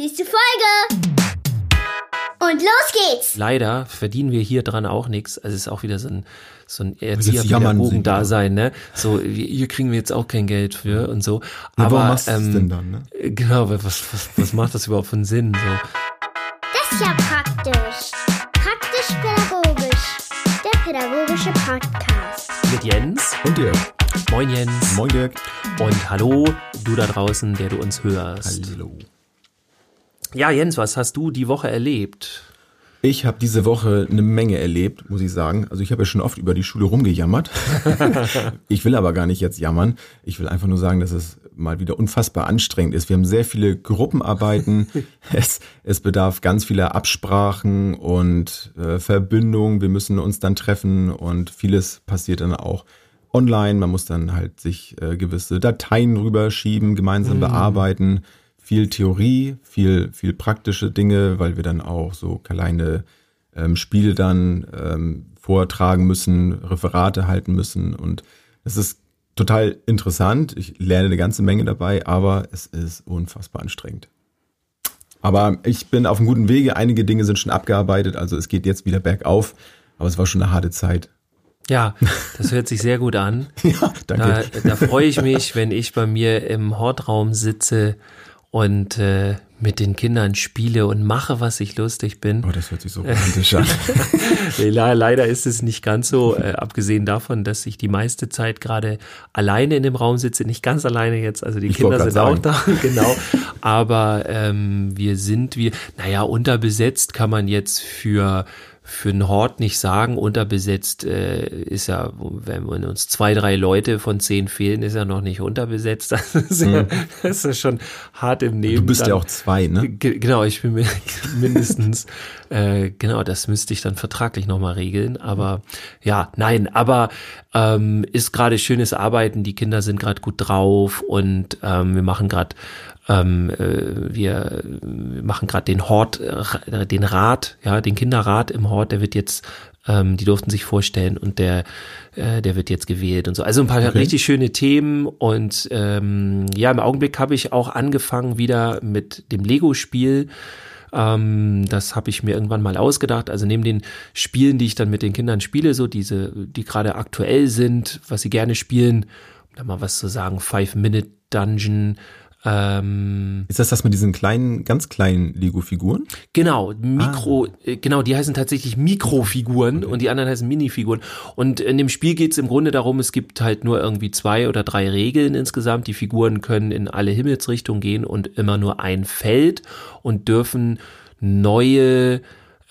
Nächste Folge! Und los geht's! Leider verdienen wir hier dran auch nichts. Also es ist auch wieder so ein, so ein Erzieher-Pädagogen-Dasein, ne? So, hier kriegen wir jetzt auch kein Geld für und so. Ja, Aber du ähm, das denn dann, ne? Genau, was, was, was macht das überhaupt für einen Sinn? So. Das ist ja praktisch. Praktisch-pädagogisch. Der pädagogische Podcast. Mit Jens. Und dir. Moin Jens. Moin Dirk. Und hallo, du da draußen, der du uns hörst. Hallo. Ja, Jens, was hast du die Woche erlebt? Ich habe diese Woche eine Menge erlebt, muss ich sagen. Also ich habe ja schon oft über die Schule rumgejammert. ich will aber gar nicht jetzt jammern. Ich will einfach nur sagen, dass es mal wieder unfassbar anstrengend ist. Wir haben sehr viele Gruppenarbeiten. es, es bedarf ganz vieler Absprachen und äh, Verbindungen. Wir müssen uns dann treffen und vieles passiert dann auch online. Man muss dann halt sich äh, gewisse Dateien rüberschieben, gemeinsam bearbeiten viel Theorie, viel, viel praktische Dinge, weil wir dann auch so kleine ähm, Spiele dann ähm, vortragen müssen, Referate halten müssen. Und es ist total interessant. Ich lerne eine ganze Menge dabei, aber es ist unfassbar anstrengend. Aber ich bin auf einem guten Wege. Einige Dinge sind schon abgearbeitet, also es geht jetzt wieder bergauf. Aber es war schon eine harte Zeit. Ja, das hört sich sehr gut an. Ja, Da, danke. da freue ich mich, wenn ich bei mir im Hortraum sitze und äh, mit den Kindern spiele und mache, was ich lustig bin. Oh, das hört sich so romantisch an. Leider ist es nicht ganz so, äh, abgesehen davon, dass ich die meiste Zeit gerade alleine in dem Raum sitze, nicht ganz alleine jetzt, also die Ich Kinder sind auch da, genau. Aber ähm, wir sind, wir, naja, unterbesetzt kann man jetzt für für einen Hort nicht sagen, unterbesetzt äh, ist ja, wenn uns zwei, drei Leute von zehn fehlen, ist ja noch nicht unterbesetzt. Das ist, ja, das ist schon hart im. Mhm. Du bist ja dann. auch zwei, ne? Ge- Genau, ich bin mi- mindestens, äh, genau, das müsste ich dann vertraglich nochmal regeln. Aber ja, nein, aber ähm, ist gerade schönes Arbeiten, die Kinder sind gerade gut drauf und ähm, wir machen gerade ähm, äh, wir machen gerade den Hort, äh, den Rat, ja, den Kinderrat im Hort, der wird jetzt, ähm, die durften sich vorstellen und der, äh, der wird jetzt gewählt und so. Also ein paar richtig schöne Themen und ähm, ja, im Augenblick habe ich auch angefangen wieder mit dem Lego-Spiel. Ähm, das habe ich mir irgendwann mal ausgedacht. Also neben den Spielen, die ich dann mit den Kindern spiele, so diese, die gerade aktuell sind, was sie gerne spielen, um da mal was zu sagen, Five-Minute-Dungeon, ähm, Ist das das mit diesen kleinen, ganz kleinen Lego-Figuren? Genau, Mikro, äh, genau, die heißen tatsächlich Mikrofiguren und die anderen heißen Minifiguren. Und in dem Spiel geht es im Grunde darum, es gibt halt nur irgendwie zwei oder drei Regeln insgesamt. Die Figuren können in alle Himmelsrichtungen gehen und immer nur ein Feld und dürfen neue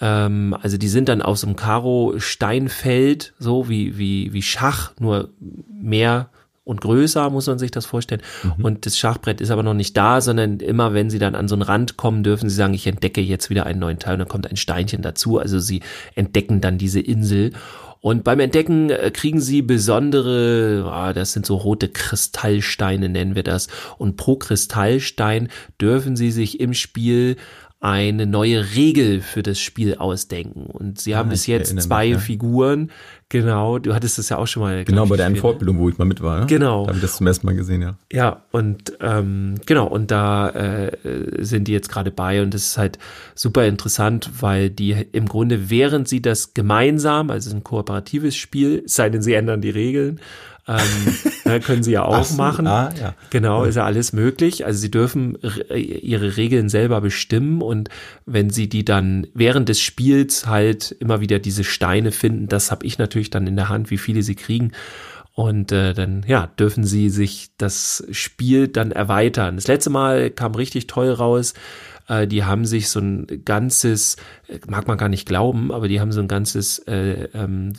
ähm, also die sind dann aus so einem Karo-Steinfeld, so wie, wie, wie Schach, nur mehr und größer, muss man sich das vorstellen. Und das Schachbrett ist aber noch nicht da, sondern immer, wenn sie dann an so einen Rand kommen, dürfen sie sagen, ich entdecke jetzt wieder einen neuen Teil und dann kommt ein Steinchen dazu. Also sie entdecken dann diese Insel. Und beim Entdecken äh, kriegen sie besondere, ah, das sind so rote Kristallsteine, nennen wir das. Und pro Kristallstein dürfen sie sich im Spiel eine neue Regel für das Spiel ausdenken. Und sie haben Ah, bis jetzt erinnere mich, zwei ja. Figuren. Genau, du hattest das ja auch schon mal. Genau, bei ich, der einen gespielt, ne? Fortbildung, wo ich mal mit war. Ne? Genau. Da habe ich das zum ersten Mal gesehen, ja. Ja, und ähm, genau, und da äh, sind die jetzt gerade bei und das ist halt super interessant, weil die im Grunde, während sie das gemeinsam, also ein kooperatives Spiel, es sei denn, sie ändern die Regeln, ähm, ne, können sie ja auch so, machen. ah, ja. Genau, ist ja alles möglich. Also sie dürfen ihre Regeln selber bestimmen und wenn sie die dann während des Spiels halt immer wieder diese Steine finden, das habe ich natürlich dann in der Hand, wie viele sie kriegen. Und äh, dann ja dürfen sie sich das Spiel dann erweitern. Das letzte Mal kam richtig toll raus. Äh, die haben sich so ein ganzes, äh, mag man gar nicht glauben, aber die haben so ein ganzes äh, ähm,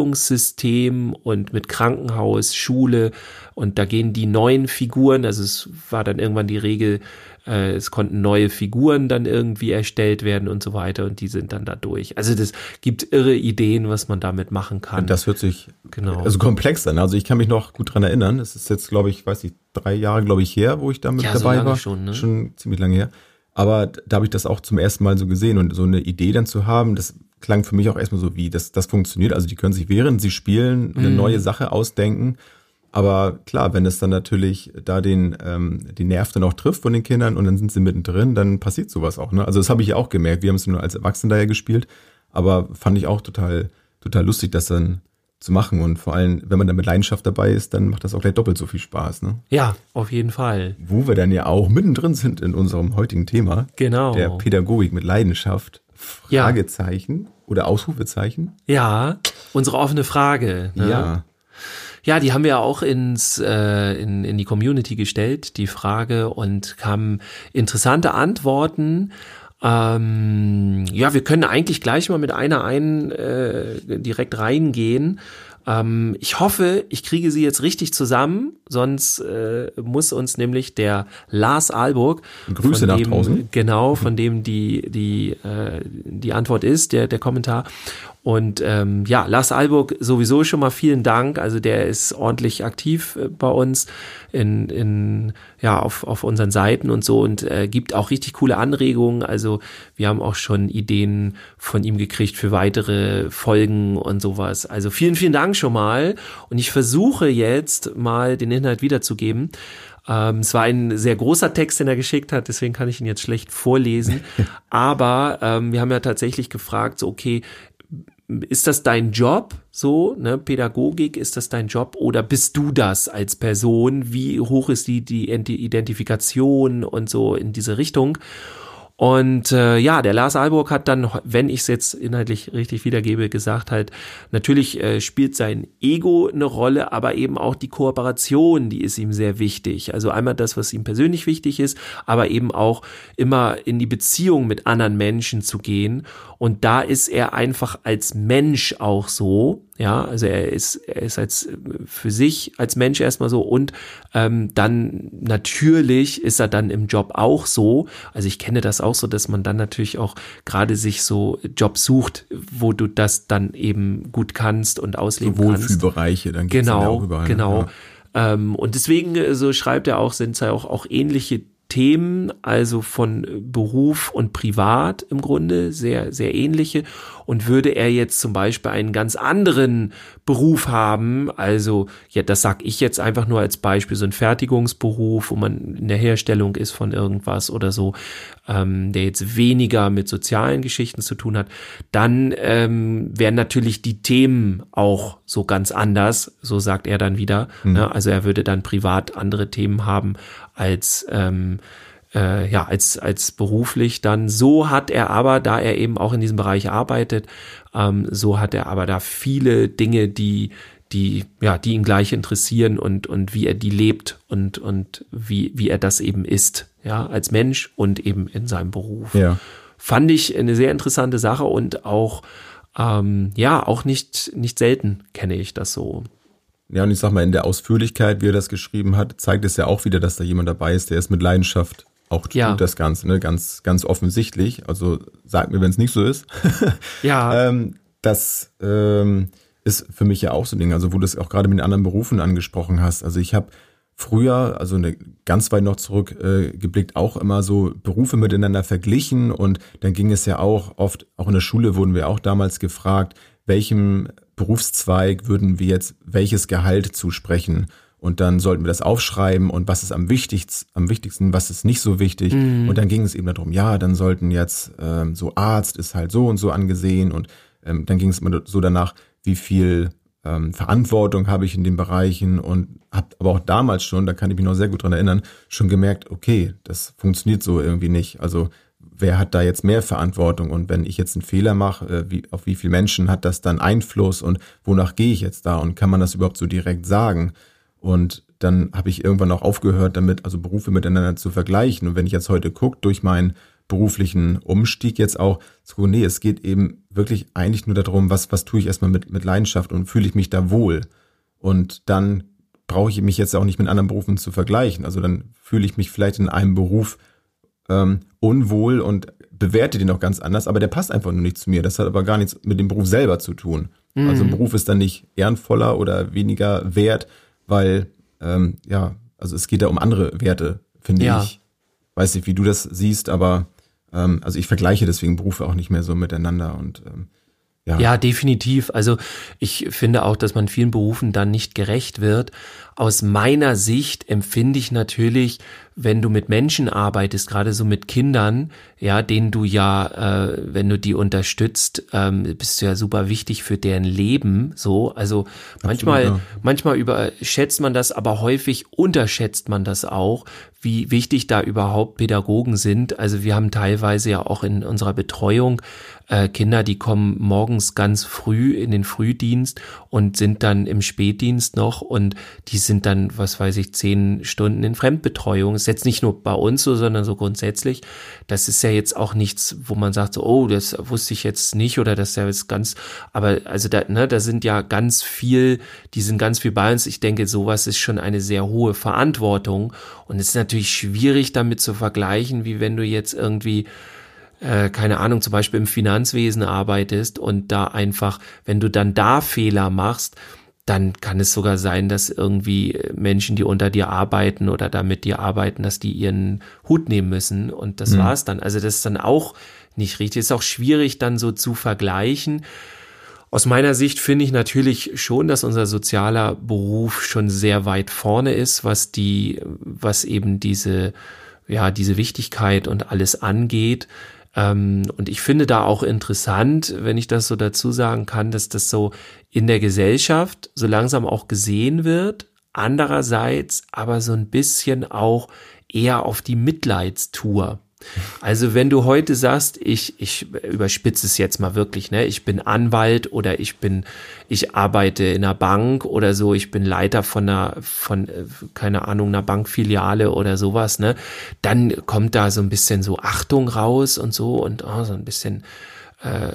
Bildungssystem und mit Krankenhaus, Schule und da gehen die neuen Figuren, also es war dann irgendwann die Regel, äh, es konnten neue Figuren dann irgendwie erstellt werden und so weiter und die sind dann da durch. Also das gibt irre Ideen, was man damit machen kann. Das hört sich Genau. also komplex an. Also ich kann mich noch gut dran erinnern. Es ist jetzt, glaube ich, weiß ich, drei Jahre, glaube ich, her, wo ich da mit Ja, so dabei lange war. schon, ne? Schon ziemlich lange her. Aber da habe ich das auch zum ersten Mal so gesehen und so eine Idee dann zu haben, das klang für mich auch erstmal so, wie das, das funktioniert. Also die können sich während sie spielen eine Mhm. neue Sache ausdenken. Aber klar, wenn es dann natürlich da den, ähm, die Nerv dann auch trifft von den Kindern und dann sind sie mittendrin, dann passiert sowas auch. Ne? Also das habe ich ja auch gemerkt. Wir haben es nur als Erwachsene daher gespielt, aber fand ich auch total, total lustig, das dann zu machen. Und vor allem, wenn man da mit Leidenschaft dabei ist, dann macht das auch gleich doppelt so viel Spaß. Ne? Ja, auf jeden Fall. Wo wir dann ja auch mittendrin sind in unserem heutigen Thema. Genau. Der Pädagogik mit Leidenschaft. Fragezeichen ja. oder Ausrufezeichen? Ja, unsere offene Frage. Ne? Ja. Ja, die haben wir auch ins, äh, in, in die Community gestellt, die Frage, und kamen interessante Antworten. Ähm, ja, wir können eigentlich gleich mal mit einer ein äh, direkt reingehen. Ähm, ich hoffe, ich kriege sie jetzt richtig zusammen, sonst äh, muss uns nämlich der Lars Alburg, Grüße nach dem, draußen. genau, von dem die die äh, die Antwort ist, der der Kommentar. Und ähm, ja, Lars Alburg sowieso schon mal vielen Dank. Also der ist ordentlich aktiv äh, bei uns in, in ja auf, auf unseren Seiten und so und äh, gibt auch richtig coole Anregungen. Also wir haben auch schon Ideen von ihm gekriegt für weitere Folgen und sowas. Also vielen, vielen Dank schon mal. Und ich versuche jetzt mal den Inhalt wiederzugeben. Ähm, es war ein sehr großer Text, den er geschickt hat, deswegen kann ich ihn jetzt schlecht vorlesen. Aber ähm, wir haben ja tatsächlich gefragt, so okay, ist das dein Job so, ne, Pädagogik, ist das dein Job oder bist du das als Person? Wie hoch ist die, die Identifikation und so in diese Richtung? Und äh, ja, der Lars Alburg hat dann, wenn ich es jetzt inhaltlich richtig wiedergebe, gesagt halt, natürlich äh, spielt sein Ego eine Rolle, aber eben auch die Kooperation, die ist ihm sehr wichtig. Also einmal das, was ihm persönlich wichtig ist, aber eben auch immer in die Beziehung mit anderen Menschen zu gehen. Und da ist er einfach als Mensch auch so, ja, also er ist, er ist als für sich als Mensch erstmal so und ähm, dann natürlich ist er dann im Job auch so. Also ich kenne das auch so, dass man dann natürlich auch gerade sich so Jobs sucht, wo du das dann eben gut kannst und ausleben so kannst. Wohlfühlbereiche, dann geht's genau, dann auch überall. Genau. Ja. Ähm, und deswegen, äh, so schreibt er auch, sind es ja auch, auch ähnliche Themen, also von Beruf und Privat im Grunde, sehr, sehr ähnliche. Und würde er jetzt zum Beispiel einen ganz anderen Beruf haben, also ja, das sag ich jetzt einfach nur als Beispiel, so ein Fertigungsberuf, wo man in der Herstellung ist von irgendwas oder so, ähm, der jetzt weniger mit sozialen Geschichten zu tun hat, dann ähm, wären natürlich die Themen auch so ganz anders, so sagt er dann wieder. Mhm. Ne? Also er würde dann privat andere Themen haben als ähm, äh, ja als als beruflich dann. So hat er aber, da er eben auch in diesem Bereich arbeitet, ähm, so hat er aber da viele Dinge, die die ja die ihn gleich interessieren und und wie er die lebt und und wie wie er das eben ist ja als Mensch und eben in seinem Beruf ja. fand ich eine sehr interessante Sache und auch ähm, ja auch nicht nicht selten kenne ich das so ja, und ich sag mal, in der Ausführlichkeit, wie er das geschrieben hat, zeigt es ja auch wieder, dass da jemand dabei ist, der es mit Leidenschaft auch tut, ja. das Ganze, ne? ganz, ganz offensichtlich. Also sag mir, wenn es nicht so ist. ja. ähm, das ähm, ist für mich ja auch so ein Ding, also wo du es auch gerade mit den anderen Berufen angesprochen hast. Also ich habe früher, also eine, ganz weit noch zurück äh, geblickt, auch immer so Berufe miteinander verglichen und dann ging es ja auch oft, auch in der Schule wurden wir auch damals gefragt, welchem Berufszweig würden wir jetzt welches Gehalt zusprechen? Und dann sollten wir das aufschreiben und was ist am wichtigsten, am wichtigsten, was ist nicht so wichtig. Mhm. Und dann ging es eben darum, ja, dann sollten jetzt ähm, so Arzt ist halt so und so angesehen und ähm, dann ging es immer so danach, wie viel ähm, Verantwortung habe ich in den Bereichen und habe aber auch damals schon, da kann ich mich noch sehr gut dran erinnern, schon gemerkt, okay, das funktioniert so irgendwie nicht. Also wer hat da jetzt mehr Verantwortung und wenn ich jetzt einen Fehler mache, äh, wie, auf wie viele Menschen hat das dann Einfluss und wonach gehe ich jetzt da und kann man das überhaupt so direkt sagen? Und dann habe ich irgendwann auch aufgehört, damit also Berufe miteinander zu vergleichen. Und wenn ich jetzt heute gucke, durch meinen beruflichen Umstieg jetzt auch zu gucken, nee, es geht eben wirklich eigentlich nur darum, was, was tue ich erstmal mit, mit Leidenschaft und fühle ich mich da wohl. Und dann brauche ich mich jetzt auch nicht mit anderen Berufen zu vergleichen. Also dann fühle ich mich vielleicht in einem Beruf ähm, unwohl und bewerte den auch ganz anders, aber der passt einfach nur nicht zu mir. Das hat aber gar nichts mit dem Beruf selber zu tun. Mhm. Also ein Beruf ist dann nicht ehrenvoller oder weniger wert, weil ähm, ja, also es geht da um andere Werte, finde ja. ich. Weiß nicht, wie du das siehst, aber ähm, also ich vergleiche deswegen Berufe auch nicht mehr so miteinander und ähm, Ja. ja, definitiv. Also ich finde auch, dass man vielen Berufen dann nicht gerecht wird. Aus meiner Sicht empfinde ich natürlich, wenn du mit Menschen arbeitest, gerade so mit Kindern, ja, denen du ja, äh, wenn du die unterstützt, ähm, bist du ja super wichtig für deren Leben. So, also manchmal, ja. manchmal überschätzt man das, aber häufig unterschätzt man das auch, wie wichtig da überhaupt Pädagogen sind. Also wir haben teilweise ja auch in unserer Betreuung äh, Kinder, die kommen morgens ganz früh in den Frühdienst und sind dann im Spätdienst noch und die sind dann, was weiß ich, zehn Stunden in Fremdbetreuung. ist jetzt nicht nur bei uns so, sondern so grundsätzlich. Das ist ja jetzt auch nichts, wo man sagt, so, oh, das wusste ich jetzt nicht oder das ist ja jetzt ganz, aber also da, ne, da sind ja ganz viel, die sind ganz viel bei uns. Ich denke, sowas ist schon eine sehr hohe Verantwortung und es ist natürlich schwierig damit zu vergleichen, wie wenn du jetzt irgendwie äh, keine Ahnung, zum Beispiel im Finanzwesen arbeitest und da einfach, wenn du dann da Fehler machst, dann kann es sogar sein, dass irgendwie Menschen, die unter dir arbeiten oder da mit dir arbeiten, dass die ihren Hut nehmen müssen und das Mhm. war's dann. Also das ist dann auch nicht richtig. Ist auch schwierig dann so zu vergleichen. Aus meiner Sicht finde ich natürlich schon, dass unser sozialer Beruf schon sehr weit vorne ist, was die, was eben diese, ja, diese Wichtigkeit und alles angeht. Ähm, und ich finde da auch interessant, wenn ich das so dazu sagen kann, dass das so in der Gesellschaft so langsam auch gesehen wird. Andererseits aber so ein bisschen auch eher auf die Mitleidstour. Also wenn du heute sagst, ich, ich überspitze es jetzt mal wirklich, ne, ich bin Anwalt oder ich bin, ich arbeite in einer Bank oder so, ich bin Leiter von einer, von, äh, keine Ahnung, einer Bankfiliale oder sowas, ne, dann kommt da so ein bisschen so Achtung raus und so und oh, so ein bisschen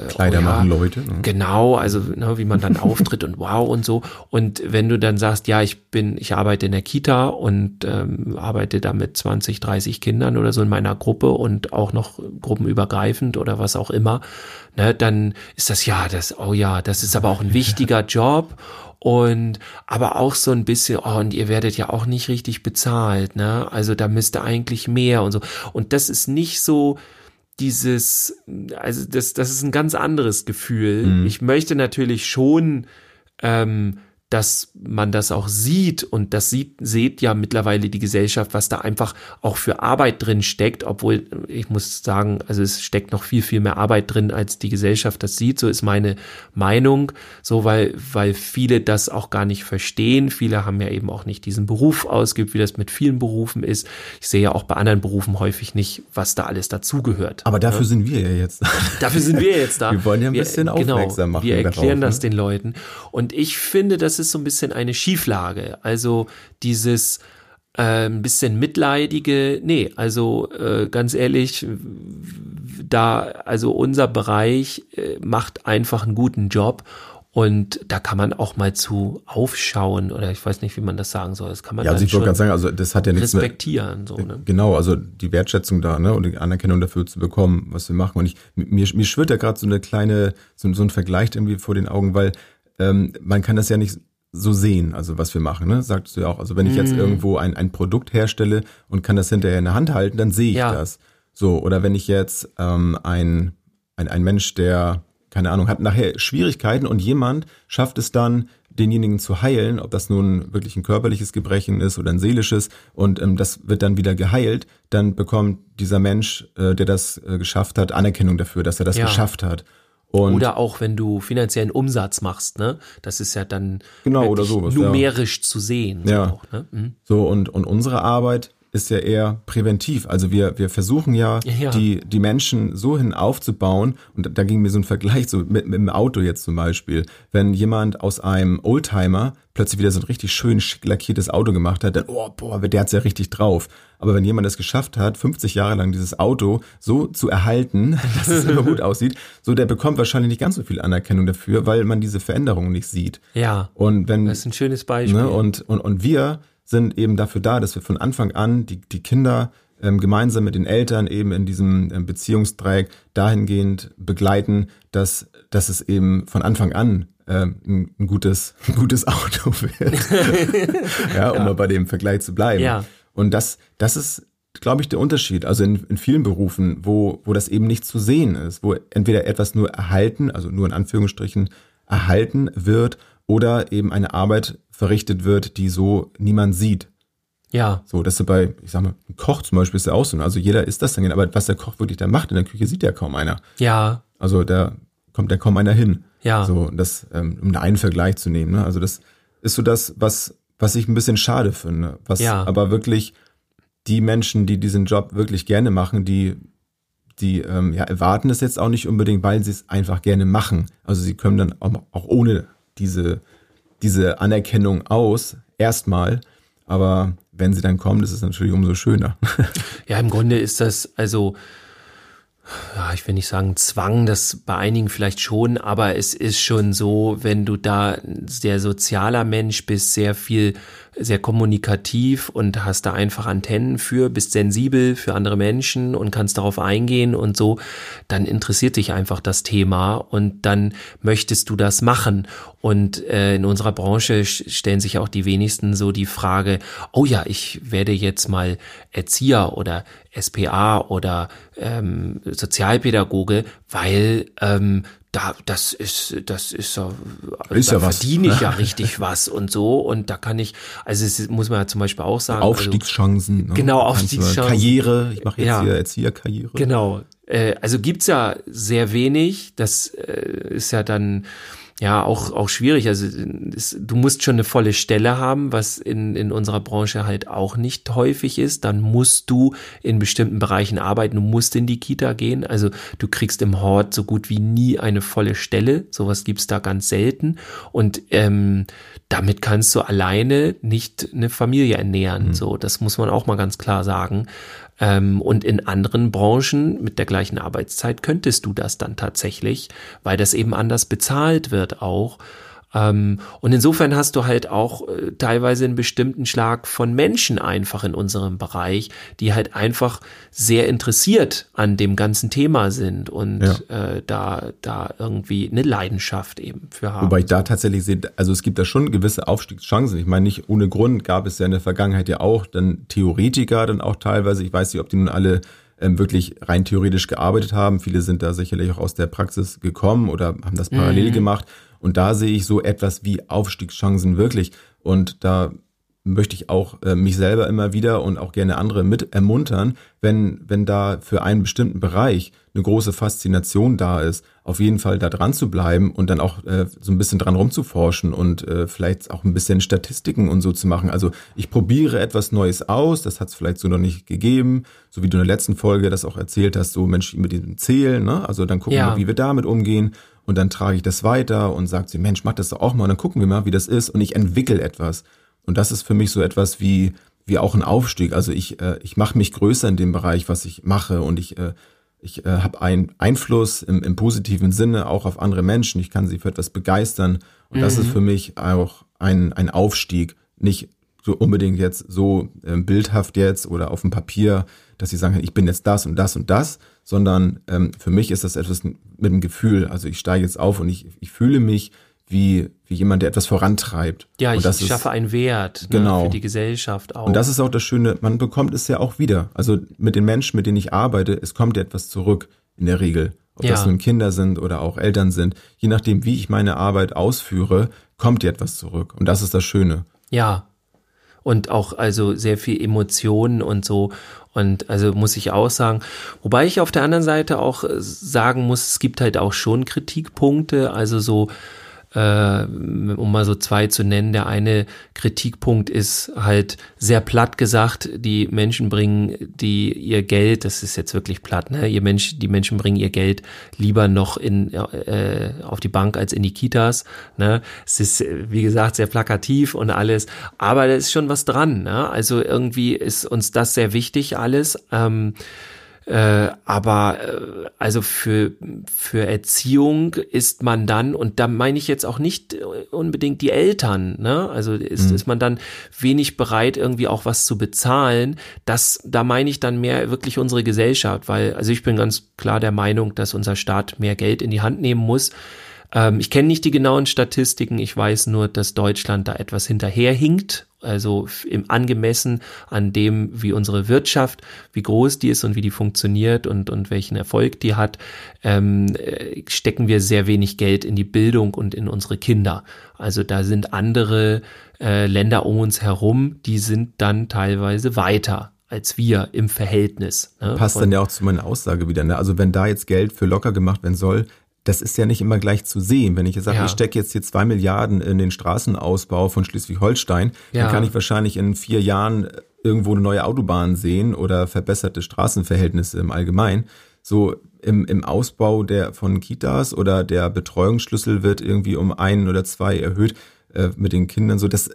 Kleider oh ja. machen Leute. Ne? Genau, also ne, wie man dann auftritt und wow und so. Und wenn du dann sagst, ja, ich bin, ich arbeite in der Kita und ähm, arbeite da mit 20, 30 Kindern oder so in meiner Gruppe und auch noch gruppenübergreifend oder was auch immer, ne, dann ist das ja, das, oh ja, das ist aber auch ein wichtiger Job und aber auch so ein bisschen, oh, und ihr werdet ja auch nicht richtig bezahlt, ne? Also da müsste eigentlich mehr und so. Und das ist nicht so dieses, also das, das ist ein ganz anderes Gefühl. Ich möchte natürlich schon, ähm, dass man das auch sieht und das sieht, seht ja mittlerweile die Gesellschaft, was da einfach auch für Arbeit drin steckt, obwohl ich muss sagen, also es steckt noch viel, viel mehr Arbeit drin, als die Gesellschaft das sieht. So ist meine Meinung. So, weil, weil viele das auch gar nicht verstehen. Viele haben ja eben auch nicht diesen Beruf ausgeübt, wie das mit vielen Berufen ist. Ich sehe ja auch bei anderen Berufen häufig nicht, was da alles dazugehört. Aber dafür sind wir ja jetzt. Dafür sind wir jetzt da. Wir wollen ja ein bisschen aufmerksam machen Wir erklären darauf, das ne? den Leuten. Und ich finde, das ist so ein bisschen eine Schieflage. Also dieses äh, ein bisschen mitleidige, nee, also äh, ganz ehrlich, da, also unser Bereich äh, macht einfach einen guten Job. Und da kann man auch mal zu aufschauen oder ich weiß nicht, wie man das sagen soll. Das kann man Ja, also ich wollte gerade sagen, also das hat ja nichts mehr. respektieren. So, ne? Genau, also die Wertschätzung da, ne, und die Anerkennung dafür zu bekommen, was wir machen. Und ich, mir, mir schwirrt da gerade so eine kleine, so, so ein Vergleich irgendwie vor den Augen, weil ähm, man kann das ja nicht so sehen, also was wir machen, ne? Sagtest du ja auch. Also wenn ich Mhm. jetzt irgendwo ein, ein Produkt herstelle und kann das hinterher in der Hand halten, dann sehe ich Ja. das. So, oder wenn ich jetzt ähm, ein, ein, ein Mensch, der, keine Ahnung, hat nachher Schwierigkeiten und jemand schafft es dann, denjenigen zu heilen, ob das nun wirklich ein körperliches Gebrechen ist oder ein seelisches, und ähm, das wird dann wieder geheilt, dann bekommt dieser Mensch, äh, der das äh, geschafft hat, Anerkennung dafür, dass er das Ja. geschafft hat. Und Oder auch wenn du finanziellen Umsatz machst, ne? Das ist ja dann Genau, oder sowas, ja. numerisch zu sehen. so Ja. Auch, ne? Mhm. So, und, und unsere Arbeit ist ja eher präventiv. Also wir, wir versuchen ja, Ja. Die, die Menschen so hin aufzubauen. Und da ging mir so ein Vergleich so mit, mit dem Auto jetzt zum Beispiel. Wenn jemand aus einem Oldtimer plötzlich wieder so ein richtig schön schick lackiertes Auto gemacht hat, dann, oh, boah, der hat's ja richtig drauf. Aber wenn jemand es geschafft hat, 50 Jahre lang dieses Auto so zu erhalten, dass es immer gut aussieht, so der bekommt wahrscheinlich nicht ganz so viel Anerkennung dafür, weil man diese Veränderungen nicht sieht. Ja. Und wenn Das ist ein schönes Beispiel. Ne? Und, und, und wir sind eben dafür da, dass wir von Anfang an die, die Kinder ähm, gemeinsam mit den Eltern eben in diesem ähm, Beziehungsdreieck dahingehend begleiten, dass, dass es eben von Anfang an ähm, ein, ein, gutes, ein gutes Auto wird. ja, um mal bei dem Vergleich zu bleiben. Ja. Und das, das ist glaube ich, der Unterschied. Also in, in vielen Berufen, wo, wo das eben nicht zu sehen ist, wo entweder etwas nur erhalten, also nur in Anführungsstrichen erhalten wird oder eben eine Arbeit verrichtet wird, die so niemand sieht. Ja. So, das ist bei, ich sag mal, ein Koch zum Beispiel ist ja auch so. Also jeder ist das dann, aber was der Koch wirklich da macht in der Küche, sieht ja kaum einer. Ja. Also da kommt ja kaum einer hin. Ja. So, das, ähm, um einen Vergleich zu nehmen. Ne? Also das ist so das, was, was ich ein bisschen schade finde. Was Ja. aber wirklich die Menschen, die diesen Job wirklich gerne machen, die, die ähm, ja, erwarten es jetzt auch nicht unbedingt, weil sie es einfach gerne machen. Also sie können dann auch, auch ohne diese, diese Anerkennung aus, erstmal. Aber wenn sie dann kommen, ist es natürlich umso schöner. Ja, im Grunde ist das also, ja, ich will nicht sagen Zwang, das bei einigen vielleicht schon, aber es ist schon so, wenn du da sehr sozialer Mensch bist, sehr viel, sehr kommunikativ und hast da einfach Antennen für, bist sensibel für andere Menschen und kannst darauf eingehen und so, dann interessiert dich einfach das Thema und dann möchtest du das machen. Und äh, in unserer Branche stellen sich auch die wenigsten so die Frage, oh ja, ich werde jetzt mal Erzieher oder SPA oder ähm, Sozialpädagoge, weil ähm, da das ist das ist so Ist da ja was. verdiene ich ja richtig was und so und da kann ich also es muss man ja zum Beispiel auch sagen also, Aufstiegschancen. Ne? Genau, Aufstiegschancen. Karriere, ich mache jetzt Ja. hier Erzieherkarriere. Genau. Äh, also gibt's ja sehr wenig. Das äh, ist ja dann ja auch auch schwierig. Also es, du musst schon eine volle Stelle haben, was in in unserer Branche halt auch nicht häufig ist. Dann musst du in bestimmten Bereichen arbeiten. Du musst in die Kita gehen. Also du kriegst im Hort so gut wie nie eine volle Stelle. Sowas gibt's da ganz selten. Und ähm, damit kannst du alleine nicht eine Familie ernähren. So, das muss man auch mal ganz klar sagen. Ähm, und in anderen Branchen mit der gleichen Arbeitszeit könntest du das dann tatsächlich, weil das eben anders bezahlt wird auch. Ähm, und insofern hast du halt auch äh, teilweise einen bestimmten Schlag von Menschen einfach in unserem Bereich, die halt einfach sehr interessiert an dem ganzen Thema sind und äh, da, da irgendwie eine Leidenschaft eben für haben. Wobei ich da tatsächlich sehe, also es gibt da schon gewisse Aufstiegschancen. Ich meine, nicht ohne Grund gab es ja in der Vergangenheit ja auch dann Theoretiker, dann auch teilweise, ich weiß nicht, ob die nun alle ähm, wirklich rein theoretisch gearbeitet haben. Viele sind da sicherlich auch aus der Praxis gekommen oder haben das parallel gemacht. Und da sehe ich so etwas wie Aufstiegschancen wirklich. Und da möchte ich auch äh, mich selber immer wieder und auch gerne andere mit ermuntern, wenn, wenn da für einen bestimmten Bereich eine große Faszination da ist, auf jeden Fall da dran zu bleiben und dann auch äh, so ein bisschen dran rumzuforschen und äh, vielleicht auch ein bisschen Statistiken und so zu machen. Also ich probiere etwas Neues aus, das hat es vielleicht so noch nicht gegeben, so wie du in der letzten Folge das auch erzählt hast, so Mensch mit diesem Zählen, ne? also dann gucken Ja. wir, wie wir damit umgehen und dann trage ich das weiter und sagt sie, Mensch, mach das doch auch mal und dann gucken wir mal, wie das ist und ich entwickle etwas. Und das ist für mich so etwas wie, wie auch ein Aufstieg. Also ich, äh, ich mache mich größer in dem Bereich, was ich mache und ich, äh, ich äh, habe einen Einfluss im, im positiven Sinne auch auf andere Menschen. Ich kann sie für etwas begeistern und das ist für mich auch ein, ein Aufstieg. Nicht so unbedingt jetzt so ähm, bildhaft jetzt oder auf dem Papier, dass sie sagen, ich bin jetzt das und das und das, sondern ähm, für mich ist das etwas mit dem Gefühl. Also ich steige jetzt auf und ich, ich fühle mich wie, wie jemand, der etwas vorantreibt. ja, ich das ist- schaffe einen Wert Genau. ne, für die Gesellschaft auch. und das ist auch das Schöne, man bekommt es ja auch wieder. Also mit den Menschen, mit denen ich arbeite, es kommt ja etwas zurück in der Regel. Ob Ja. das nun Kinder sind oder auch Eltern sind. Je nachdem, wie ich meine Arbeit ausführe, kommt ja etwas zurück. Und das ist das Schöne. Ja. Und auch also sehr viel Emotionen und so. Und also muss ich auch sagen, wobei ich auf der anderen Seite auch äh, sagen muss, es gibt halt auch schon Kritikpunkte, also so, äh, um mal so zwei zu nennen. Der eine Kritikpunkt ist halt sehr platt gesagt, die Menschen bringen die ihr Geld, das ist jetzt wirklich platt, ne? Ihr Mensch, die Menschen bringen ihr Geld lieber noch in äh, auf die Bank als in die Kitas. Ne? Es ist, wie gesagt, sehr plakativ und alles, aber da ist schon was dran. Ne? Also irgendwie ist uns das sehr wichtig alles. Ähm, äh, aber äh, also für, für Erziehung ist man dann, und da meine ich jetzt auch nicht äh, unbedingt die Eltern, ne? Also ist, ist man dann wenig bereit, irgendwie auch was zu bezahlen. Das, da meine ich dann mehr wirklich unsere Gesellschaft, weil, also ich bin ganz klar der Meinung, dass unser Staat mehr Geld in die Hand nehmen muss. Ähm, ich kenne nicht die genauen Statistiken, ich weiß nur, dass Deutschland da etwas hinterherhinkt Also im angemessen an dem, wie unsere Wirtschaft, wie groß die ist und wie die funktioniert und, und welchen Erfolg die hat, ähm, äh, stecken wir sehr wenig Geld in die Bildung und in unsere Kinder. Also da sind andere äh, Länder um uns herum, die sind dann teilweise weiter als wir im Verhältnis. Ne? Passt dann ja auch zu meiner Aussage wieder. Ne? Also wenn da jetzt Geld für locker gemacht werden soll, das ist ja nicht immer gleich zu sehen. Wenn ich jetzt sage, ja. ich stecke jetzt hier zwei Milliarden in den Straßenausbau von Schleswig-Holstein, ja. dann kann ich wahrscheinlich in vier Jahren irgendwo eine neue Autobahn sehen oder verbesserte Straßenverhältnisse im Allgemeinen. So im, im Ausbau der von Kitas oder der Betreuungsschlüssel wird irgendwie um ein oder zwei erhöht äh, mit den Kindern. So das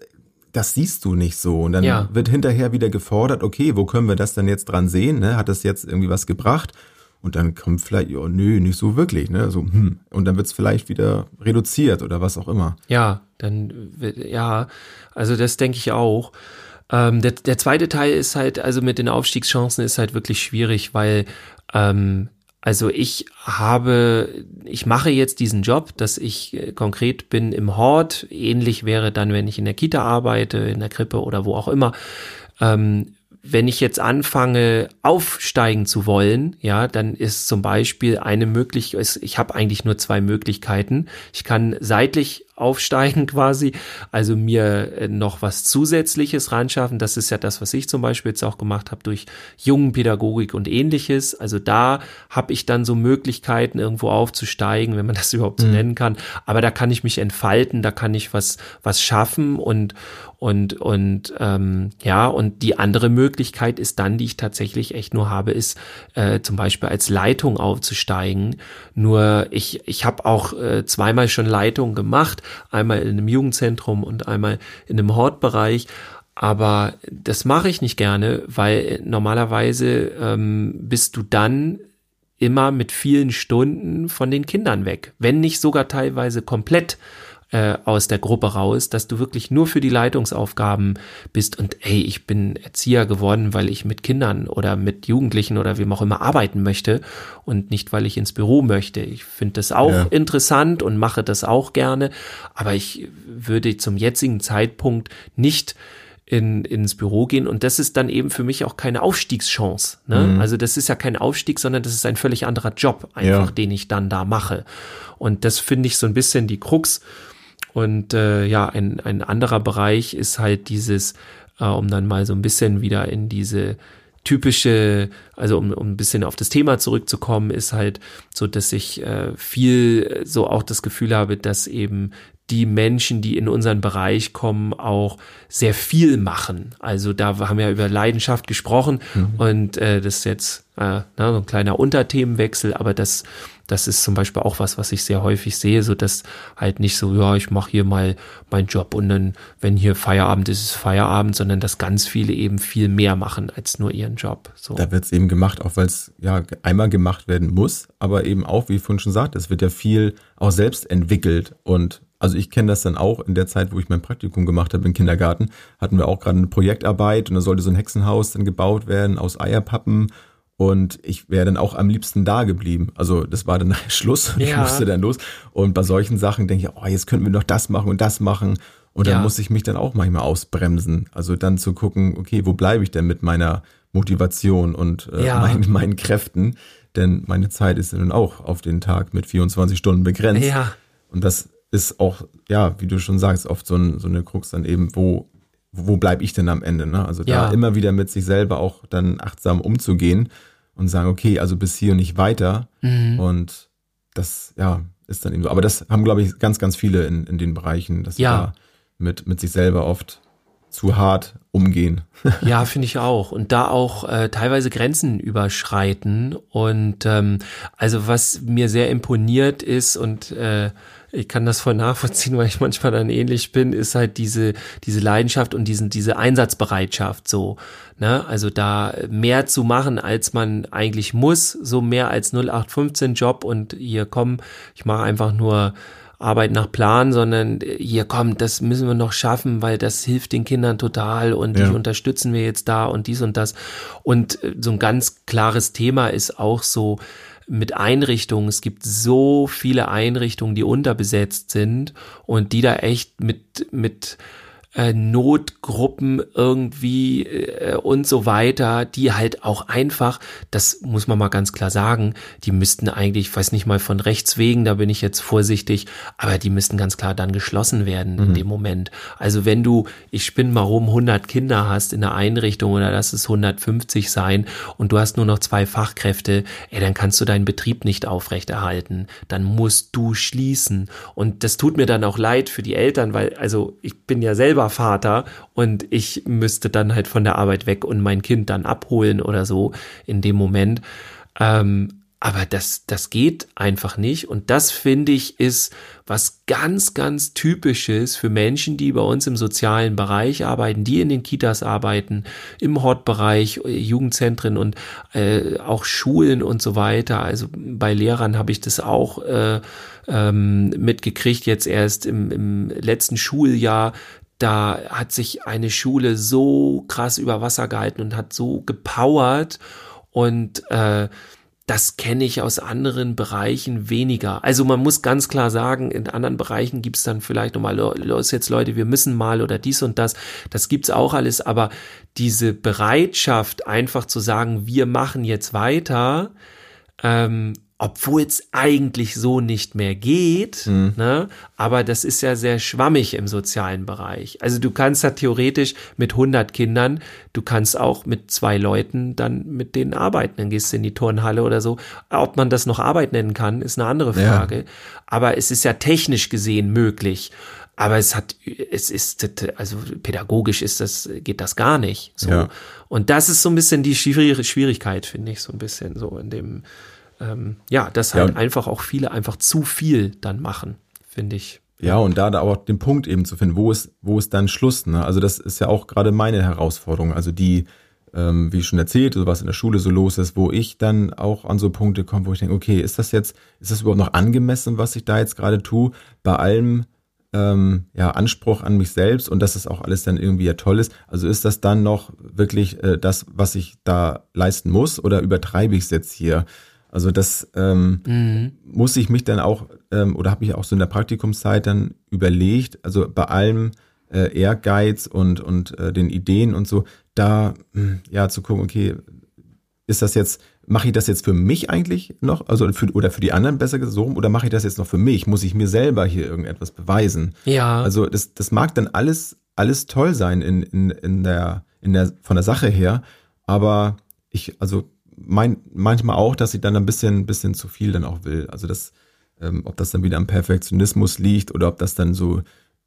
das siehst du nicht so. Und dann ja. wird hinterher wieder gefordert, okay, wo können wir das denn jetzt dran sehen? Ne? Hat das jetzt irgendwie was gebracht? Und dann kommt vielleicht, oh, nö, nicht so wirklich, ne? So, hm. Und dann wird es vielleicht wieder reduziert oder was auch immer. Ja, dann ja, also das denke ich auch. Ähm, der, der zweite Teil ist halt, also mit den Aufstiegschancen ist halt wirklich schwierig, weil ähm, also ich habe, ich mache jetzt diesen Job, dass ich äh, konkret bin im Hort. Ähnlich wäre dann, wenn ich in der Kita arbeite, in der Krippe oder wo auch immer. Ähm, wenn ich jetzt anfange, aufsteigen zu wollen, ja, dann ist zum Beispiel eine Möglichkeit, ich habe eigentlich nur zwei Möglichkeiten. Ich kann seitlich aufsteigen quasi, also mir äh, noch was Zusätzliches reinschaffen. Das ist ja das, was ich zum Beispiel jetzt auch gemacht habe durch Jungenpädagogik und ähnliches. Also da habe ich dann so Möglichkeiten, irgendwo aufzusteigen, wenn man das überhaupt so mhm. nennen kann. Aber da kann ich mich entfalten, da kann ich was, was schaffen und, und, und ähm, ja, und die andere Möglichkeit ist dann, die ich tatsächlich echt nur habe, ist äh, zum Beispiel als Leitung aufzusteigen. Nur ich, ich habe auch äh, zweimal schon Leitung gemacht einmal in einem Jugendzentrum und einmal in einem Hortbereich. Aber das mache ich nicht gerne, weil normalerweise ähm, bist du dann immer mit vielen Stunden von den Kindern weg, wenn nicht sogar teilweise komplett äh, aus der Gruppe raus, dass du wirklich nur für die Leitungsaufgaben bist und ey, ich bin Erzieher geworden, weil ich mit Kindern oder mit Jugendlichen oder wem auch immer arbeiten möchte und nicht, weil ich ins Büro möchte. Ich finde das auch ja. interessant und mache das auch gerne, aber ich würde zum jetzigen Zeitpunkt nicht in, ins Büro gehen und das ist dann eben für mich auch keine Aufstiegschance. Ne? Mhm. Also das ist ja kein Aufstieg, sondern das ist ein völlig anderer Job, einfach ja. den ich dann da mache. Und das finde ich so ein bisschen die Krux und äh, ja, ein, ein anderer Bereich ist halt dieses, äh, um dann mal so ein bisschen wieder in diese typische, also um, um ein bisschen auf das Thema zurückzukommen, ist halt so, dass ich äh, viel so auch das Gefühl habe, dass eben die Menschen, die in unseren Bereich kommen, auch sehr viel machen. Also da haben wir ja über Leidenschaft gesprochen mhm. und äh, das ist jetzt äh, na, so ein kleiner Unterthemenwechsel, aber das das ist zum Beispiel auch was, was ich sehr häufig sehe, so dass halt nicht so, ja, ich mache hier mal meinen Job und dann, wenn hier Feierabend ist, ist Feierabend, sondern dass ganz viele eben viel mehr machen als nur ihren Job. So. Da wird es eben gemacht, auch weil es ja einmal gemacht werden muss, aber eben auch, wie ich vorhin schon sagte, es wird ja viel auch selbst entwickelt und also ich kenne das dann auch in der Zeit, wo ich mein Praktikum gemacht habe im Kindergarten, hatten wir auch gerade eine Projektarbeit und da sollte so ein Hexenhaus dann gebaut werden aus Eierpappen und ich wäre dann auch am liebsten da geblieben. Also das war dann Schluss. Ja. Ich musste dann los. Und bei solchen Sachen denke ich, oh, jetzt könnten wir noch das machen und das machen. Und dann ja. muss ich mich dann auch manchmal ausbremsen. Also dann zu gucken, okay, wo bleibe ich denn mit meiner Motivation und äh, ja. meinen, meinen Kräften? Denn meine Zeit ist dann auch auf den Tag mit 24 Stunden begrenzt. Ja. Und das ist auch, ja, wie du schon sagst, oft so, ein, so eine Krux dann eben, wo wo bleibe ich denn am Ende? Ne? Also da ja. immer wieder mit sich selber auch dann achtsam umzugehen und sagen, okay, also bis hier und nicht weiter. Mhm. Und das, ja, ist dann eben so. Aber das haben, glaube ich, ganz, ganz viele in, in den Bereichen, dass ja. da mit, mit sich selber oft zu hart umgehen. ja, finde ich auch. Und da auch äh, teilweise Grenzen überschreiten. Und ähm, also was mir sehr imponiert ist und äh, ich kann das voll nachvollziehen, weil ich manchmal dann ähnlich bin, ist halt diese, diese Leidenschaft und diesen, diese Einsatzbereitschaft so. Ne? Also da mehr zu machen, als man eigentlich muss, so mehr als 0815 Job und hier komm, ich mache einfach nur Arbeit nach Plan, sondern hier komm, das müssen wir noch schaffen, weil das hilft den Kindern total und ja. die unterstützen wir jetzt da und dies und das. Und äh, so ein ganz klares Thema ist auch so, mit Einrichtungen. Es gibt so viele Einrichtungen, die unterbesetzt sind und die da echt mit, mit äh, Notgruppen irgendwie äh, und so weiter, die halt auch einfach, das muss man mal ganz klar sagen, die müssten eigentlich, ich weiß nicht mal von rechts wegen, da bin ich jetzt vorsichtig, aber die müssten ganz klar dann geschlossen werden mhm. in dem Moment. Also wenn du, ich spinne mal rum, 100 Kinder hast in der Einrichtung oder lass es 150 sein und du hast nur noch zwei Fachkräfte, ey, dann kannst du deinen Betrieb nicht aufrechterhalten. Dann musst du schließen. Und das tut mir dann auch leid für die Eltern, weil, also ich bin ja selber Vater und ich müsste dann halt von der Arbeit weg und mein Kind dann abholen oder so in dem Moment. Ähm, aber das, das geht einfach nicht. Und das finde ich ist was ganz, ganz typisches für Menschen, die bei uns im sozialen Bereich arbeiten, die in den Kitas arbeiten, im Hortbereich, Jugendzentren und äh, auch Schulen und so weiter. Also bei Lehrern habe ich das auch äh, ähm, mitgekriegt, jetzt erst im, im letzten Schuljahr, da hat sich eine Schule so krass über Wasser gehalten und hat so gepowert und äh, das kenne ich aus anderen Bereichen weniger. Also man muss ganz klar sagen, in anderen Bereichen gibt es dann vielleicht nochmal, los jetzt Leute, wir müssen mal oder dies und das. Das gibt's auch alles, aber diese Bereitschaft, einfach zu sagen, wir machen jetzt weiter, ähm, obwohl es eigentlich so nicht mehr geht, mhm. ne? aber das ist ja sehr schwammig im sozialen Bereich. Also du kannst da theoretisch mit 100 Kindern, du kannst auch mit zwei Leuten dann mit denen arbeiten, dann gehst du in die Turnhalle oder so. Ob man das noch Arbeit nennen kann, ist eine andere Frage. Ja. Aber es ist ja technisch gesehen möglich. Aber es hat, es ist, also pädagogisch ist das, geht das gar nicht. So. Ja. Und das ist so ein bisschen die Schwierigkeit, finde ich, so ein bisschen so in dem, ähm, ja, dass halt ja. einfach auch viele einfach zu viel dann machen, finde ich. Ja, und da, da auch den Punkt eben zu finden, wo ist, wo ist dann Schluss? Ne? Also das ist ja auch gerade meine Herausforderung. Also die, ähm, wie schon erzählt, so was in der Schule so los ist, wo ich dann auch an so Punkte komme, wo ich denke, okay, ist das jetzt, ist das überhaupt noch angemessen, was ich da jetzt gerade tue? Bei allem ähm, ja, Anspruch an mich selbst und dass das auch alles dann irgendwie ja toll ist. Also ist das dann noch wirklich äh, das, was ich da leisten muss oder übertreibe ich es jetzt hier? Also das ähm, mhm. muss ich mich dann auch ähm, oder habe ich auch so in der Praktikumszeit dann überlegt, also bei allem äh, Ehrgeiz und und äh, den Ideen und so, da hm, ja zu gucken, okay, ist das jetzt mache ich das jetzt für mich eigentlich noch, also für, oder für die anderen besser gesagt so rum, oder mache ich das jetzt noch für mich? Muss ich mir selber hier irgendetwas beweisen? Ja. Also das, das mag dann alles, alles toll sein in, in, in der, in der, von der Sache her, aber ich, also mein, manchmal auch, dass ich dann ein bisschen, bisschen zu viel dann auch will. Also das, ähm, ob das dann wieder am Perfektionismus liegt oder ob das dann so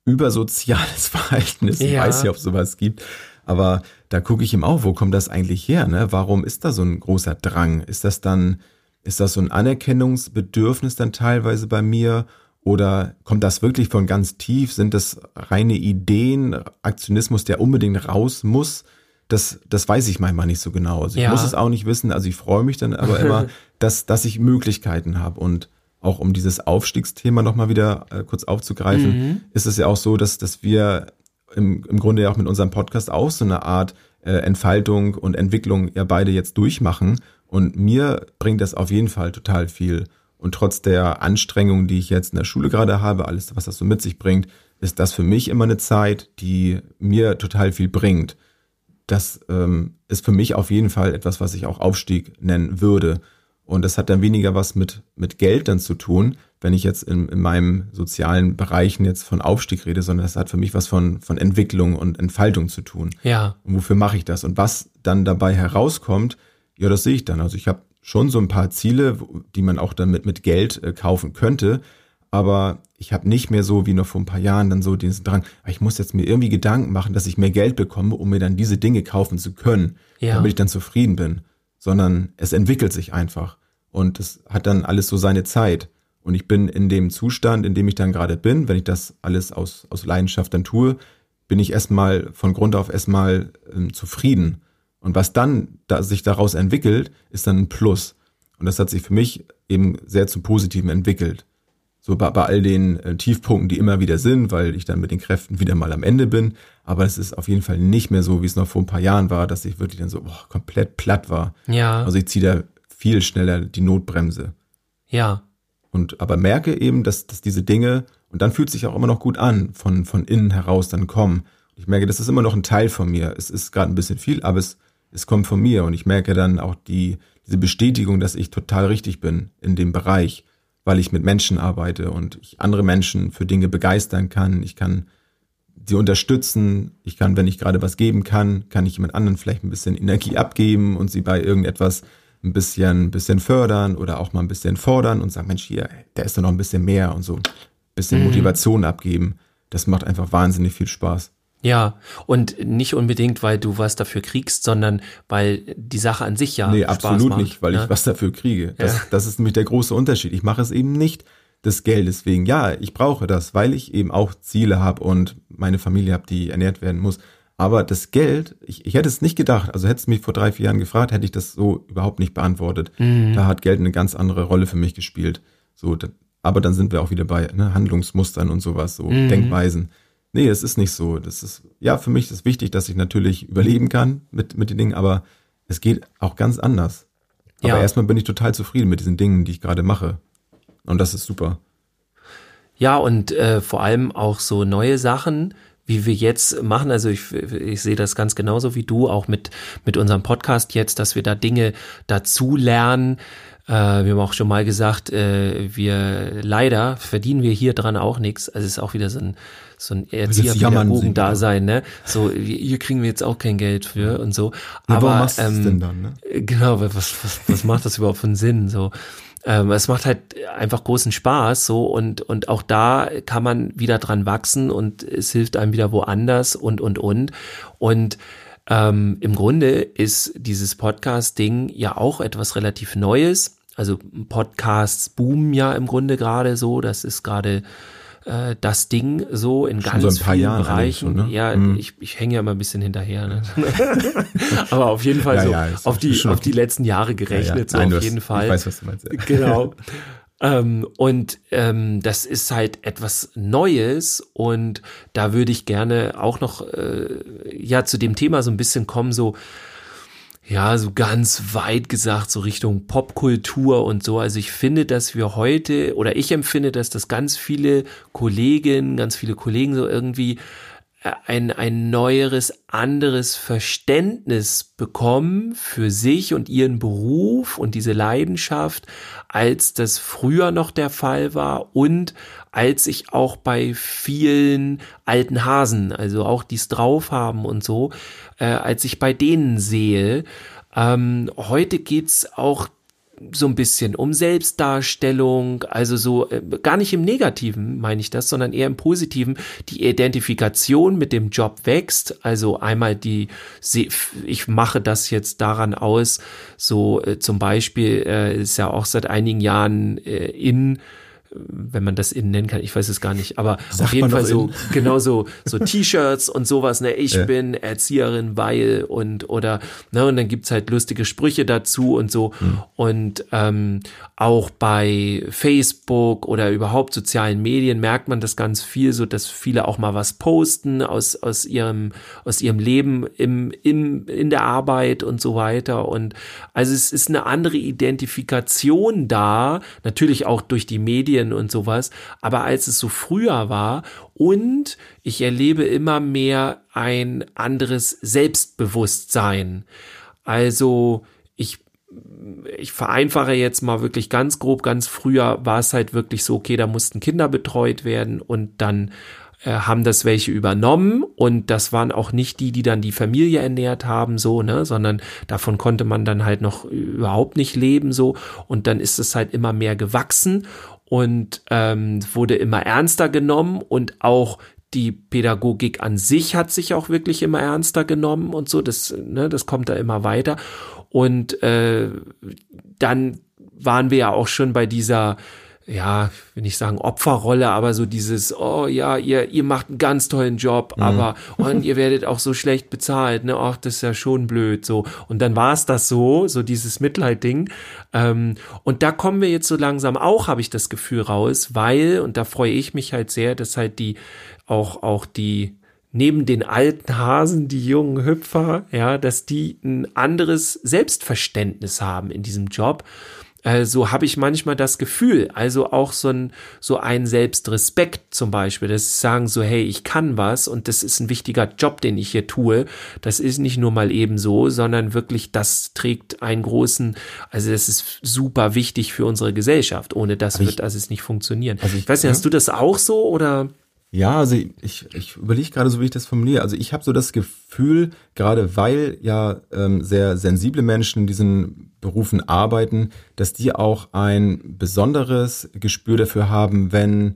übersoziales Verhalten ist. Ich weiß ja, ob sowas gibt. Aber da gucke ich ihm auch, wo kommt das eigentlich her? Ne? Warum ist da so ein großer Drang? Ist das dann, ist das so ein Anerkennungsbedürfnis dann teilweise bei mir? Oder kommt das wirklich von ganz tief? Sind das reine Ideen, Aktionismus, der unbedingt raus muss? Das, das weiß ich manchmal nicht so genau. Also ich ja. muss es auch nicht wissen. Also ich freue mich dann aber immer, dass, dass ich Möglichkeiten habe. Und auch um dieses Aufstiegsthema nochmal wieder äh, kurz aufzugreifen, mhm. ist es ja auch so, dass, dass wir im, im Grunde ja auch mit unserem Podcast auch so eine Art äh, Entfaltung und Entwicklung ja beide jetzt durchmachen. Und mir bringt das auf jeden Fall total viel. Und trotz der Anstrengung, die ich jetzt in der Schule gerade habe, alles, was das so mit sich bringt, ist das für mich immer eine Zeit, die mir total viel bringt das ähm, ist für mich auf jeden Fall etwas, was ich auch Aufstieg nennen würde. Und das hat dann weniger was mit, mit Geld dann zu tun, wenn ich jetzt in, in meinem sozialen Bereichen jetzt von Aufstieg rede, sondern das hat für mich was von, von Entwicklung und Entfaltung zu tun. Ja. Und wofür mache ich das? Und was dann dabei herauskommt, ja, das sehe ich dann. Also ich habe schon so ein paar Ziele, die man auch dann mit, mit Geld äh, kaufen könnte aber ich habe nicht mehr so wie noch vor ein paar Jahren dann so diesen Drang, ah, ich muss jetzt mir irgendwie Gedanken machen, dass ich mehr Geld bekomme, um mir dann diese Dinge kaufen zu können, ja. damit ich dann zufrieden bin, sondern es entwickelt sich einfach. Und es hat dann alles so seine Zeit. Und ich bin in dem Zustand, in dem ich dann gerade bin, wenn ich das alles aus, aus Leidenschaft dann tue, bin ich erstmal von Grund auf erstmal ähm, zufrieden. Und was dann da sich daraus entwickelt, ist dann ein Plus. Und das hat sich für mich eben sehr zum Positiven entwickelt so bei, bei all den äh, Tiefpunkten, die immer wieder sind, weil ich dann mit den Kräften wieder mal am Ende bin. Aber es ist auf jeden Fall nicht mehr so, wie es noch vor ein paar Jahren war, dass ich wirklich dann so boah, komplett platt war. Ja. Also ich ziehe da viel schneller die Notbremse. Ja. Und aber merke eben, dass, dass diese Dinge, und dann fühlt sich auch immer noch gut an, von, von innen heraus dann kommen. Ich merke, das ist immer noch ein Teil von mir. Es ist gerade ein bisschen viel, aber es, es kommt von mir und ich merke dann auch die, diese Bestätigung, dass ich total richtig bin in dem Bereich, weil ich mit Menschen arbeite und ich andere Menschen für Dinge begeistern kann. Ich kann sie unterstützen. Ich kann, wenn ich gerade was geben kann, kann ich jemand anderen vielleicht ein bisschen Energie abgeben und sie bei irgendetwas ein bisschen, ein bisschen fördern oder auch mal ein bisschen fordern und sagen, Mensch, hier, da ist doch noch ein bisschen mehr und so ein bisschen mhm. Motivation abgeben. Das macht einfach wahnsinnig viel Spaß. Ja, und nicht unbedingt, weil du was dafür kriegst, sondern weil die Sache an sich ja. Nee, Spaß absolut macht, nicht, weil ne? ich was dafür kriege. Das, ja. das ist nämlich der große Unterschied. Ich mache es eben nicht des Geldes wegen. Ja, ich brauche das, weil ich eben auch Ziele habe und meine Familie habe, die ernährt werden muss. Aber das Geld, ich, ich hätte es nicht gedacht, also hätte es mich vor drei, vier Jahren gefragt, hätte ich das so überhaupt nicht beantwortet. Mhm. Da hat Geld eine ganz andere Rolle für mich gespielt. So, aber dann sind wir auch wieder bei ne, Handlungsmustern und sowas, so mhm. Denkweisen. Nee, es ist nicht so. Das ist, ja, für mich ist wichtig, dass ich natürlich überleben kann mit, mit den Dingen, aber es geht auch ganz anders. Aber ja. erstmal bin ich total zufrieden mit diesen Dingen, die ich gerade mache. Und das ist super. Ja, und äh, vor allem auch so neue Sachen, wie wir jetzt machen. Also ich, ich sehe das ganz genauso wie du, auch mit, mit unserem Podcast jetzt, dass wir da Dinge dazu lernen. Äh, wir haben auch schon mal gesagt, äh, wir leider verdienen wir hier dran auch nichts. Also es ist auch wieder so ein, so ein Erzieherpädagogen-Dasein, ne? So, hier kriegen wir jetzt auch kein Geld für und so. Ja, Aber warum machst ähm, denn dann, ne? Genau, was, was, was macht das überhaupt für einen Sinn? So ähm, es macht halt einfach großen Spaß so und und auch da kann man wieder dran wachsen und es hilft einem wieder woanders und und und und ähm, im Grunde ist dieses Podcast-Ding ja auch etwas relativ Neues. Also Podcasts boomen ja im Grunde gerade so. Das ist gerade äh, das Ding so in Schon ganz so vielen Jahren Bereichen. Schon, ne? Ja, mhm. ich, ich hänge ja immer ein bisschen hinterher. Ne? Aber auf jeden Fall ja, so ja, auf die auf die letzten Jahre gerechnet, ja, Nein, so auf jeden hast, Fall. Ich weiß, was du meinst. Genau. Ähm, und ähm, das ist halt etwas Neues und da würde ich gerne auch noch äh, ja zu dem Thema so ein bisschen kommen, so ja, so ganz weit gesagt, so Richtung Popkultur und so. Also ich finde, dass wir heute, oder ich empfinde, dass das ganz viele Kolleginnen, ganz viele Kollegen so irgendwie äh, ein, ein neueres, anderes Verständnis bekommen für sich und ihren Beruf und diese Leidenschaft, als das früher noch der Fall war und als ich auch bei vielen alten Hasen, also auch die es drauf haben und so, äh, als ich bei denen sehe. Ähm, heute geht's auch so ein bisschen um Selbstdarstellung, also so äh, gar nicht im Negativen meine ich das, sondern eher im Positiven. Die Identifikation mit dem Job wächst, also einmal die, ich mache das jetzt daran aus, so äh, zum Beispiel äh, ist ja auch seit einigen Jahren äh, in wenn man das innen nennen kann, ich weiß es gar nicht, aber Sagt auf jeden Fall so, genau so, so T-Shirts und sowas, ne, ich ja. bin Erzieherin, weil und oder, ne, und dann gibt's halt lustige Sprüche dazu und so. Mhm. und ähm, auch bei Facebook oder überhaupt sozialen Medien merkt man das ganz viel, so dass viele auch mal was posten aus, aus ihrem, aus ihrem Leben im, im, in der Arbeit und so weiter. Und also es ist eine andere Identifikation da, natürlich auch durch die Medien Medien und sowas, aber als es so früher war und ich erlebe immer mehr ein anderes Selbstbewusstsein. Also ich ich vereinfache jetzt mal wirklich ganz grob, ganz früher war es halt wirklich so, okay, da mussten Kinder betreut werden und dann äh, haben das welche übernommen und das waren auch nicht die, die dann die Familie ernährt haben, so, ne, sondern davon konnte man dann halt noch überhaupt nicht leben, so und dann ist es halt immer mehr gewachsen und ähm, wurde immer ernster genommen und auch die Pädagogik an sich hat sich auch wirklich immer ernster genommen und so, das, ne, das kommt da immer weiter. Und äh, dann waren wir ja auch schon bei dieser ja, will nicht sagen Opferrolle, aber so dieses, oh ja, ihr, ihr macht einen ganz tollen Job, mhm. aber und ihr werdet auch so schlecht bezahlt, ne? Ach, das ist ja schon blöd. so. Und dann war es das so, so dieses Mitleidding. Ähm, und da kommen wir jetzt so langsam auch, habe ich das Gefühl, raus, weil, und da freue ich mich halt sehr, dass halt die auch, auch die neben den alten Hasen, die jungen Hüpfer, ja, dass die ein anderes Selbstverständnis haben in diesem Job äh, so habe ich manchmal das Gefühl, also auch so ein, so ein Selbstrespekt zum Beispiel, dass sie sagen so, hey, ich kann was und das ist ein wichtiger Job, den ich hier tue. Das ist nicht nur mal eben so, sondern wirklich, das trägt einen großen, also das ist super wichtig für unsere Gesellschaft. Ohne das Aber wird ich- also es nicht funktionieren. Also ich- ich weiß nicht, ja. hast du das auch so oder? Ja, also ich, ich überlege gerade so, wie ich das formuliere. Also ich habe so das Gefühl, gerade weil ja ähm, sehr sensible Menschen diesen Berufen arbeiten, dass die auch ein besonderes Gespür dafür haben, wenn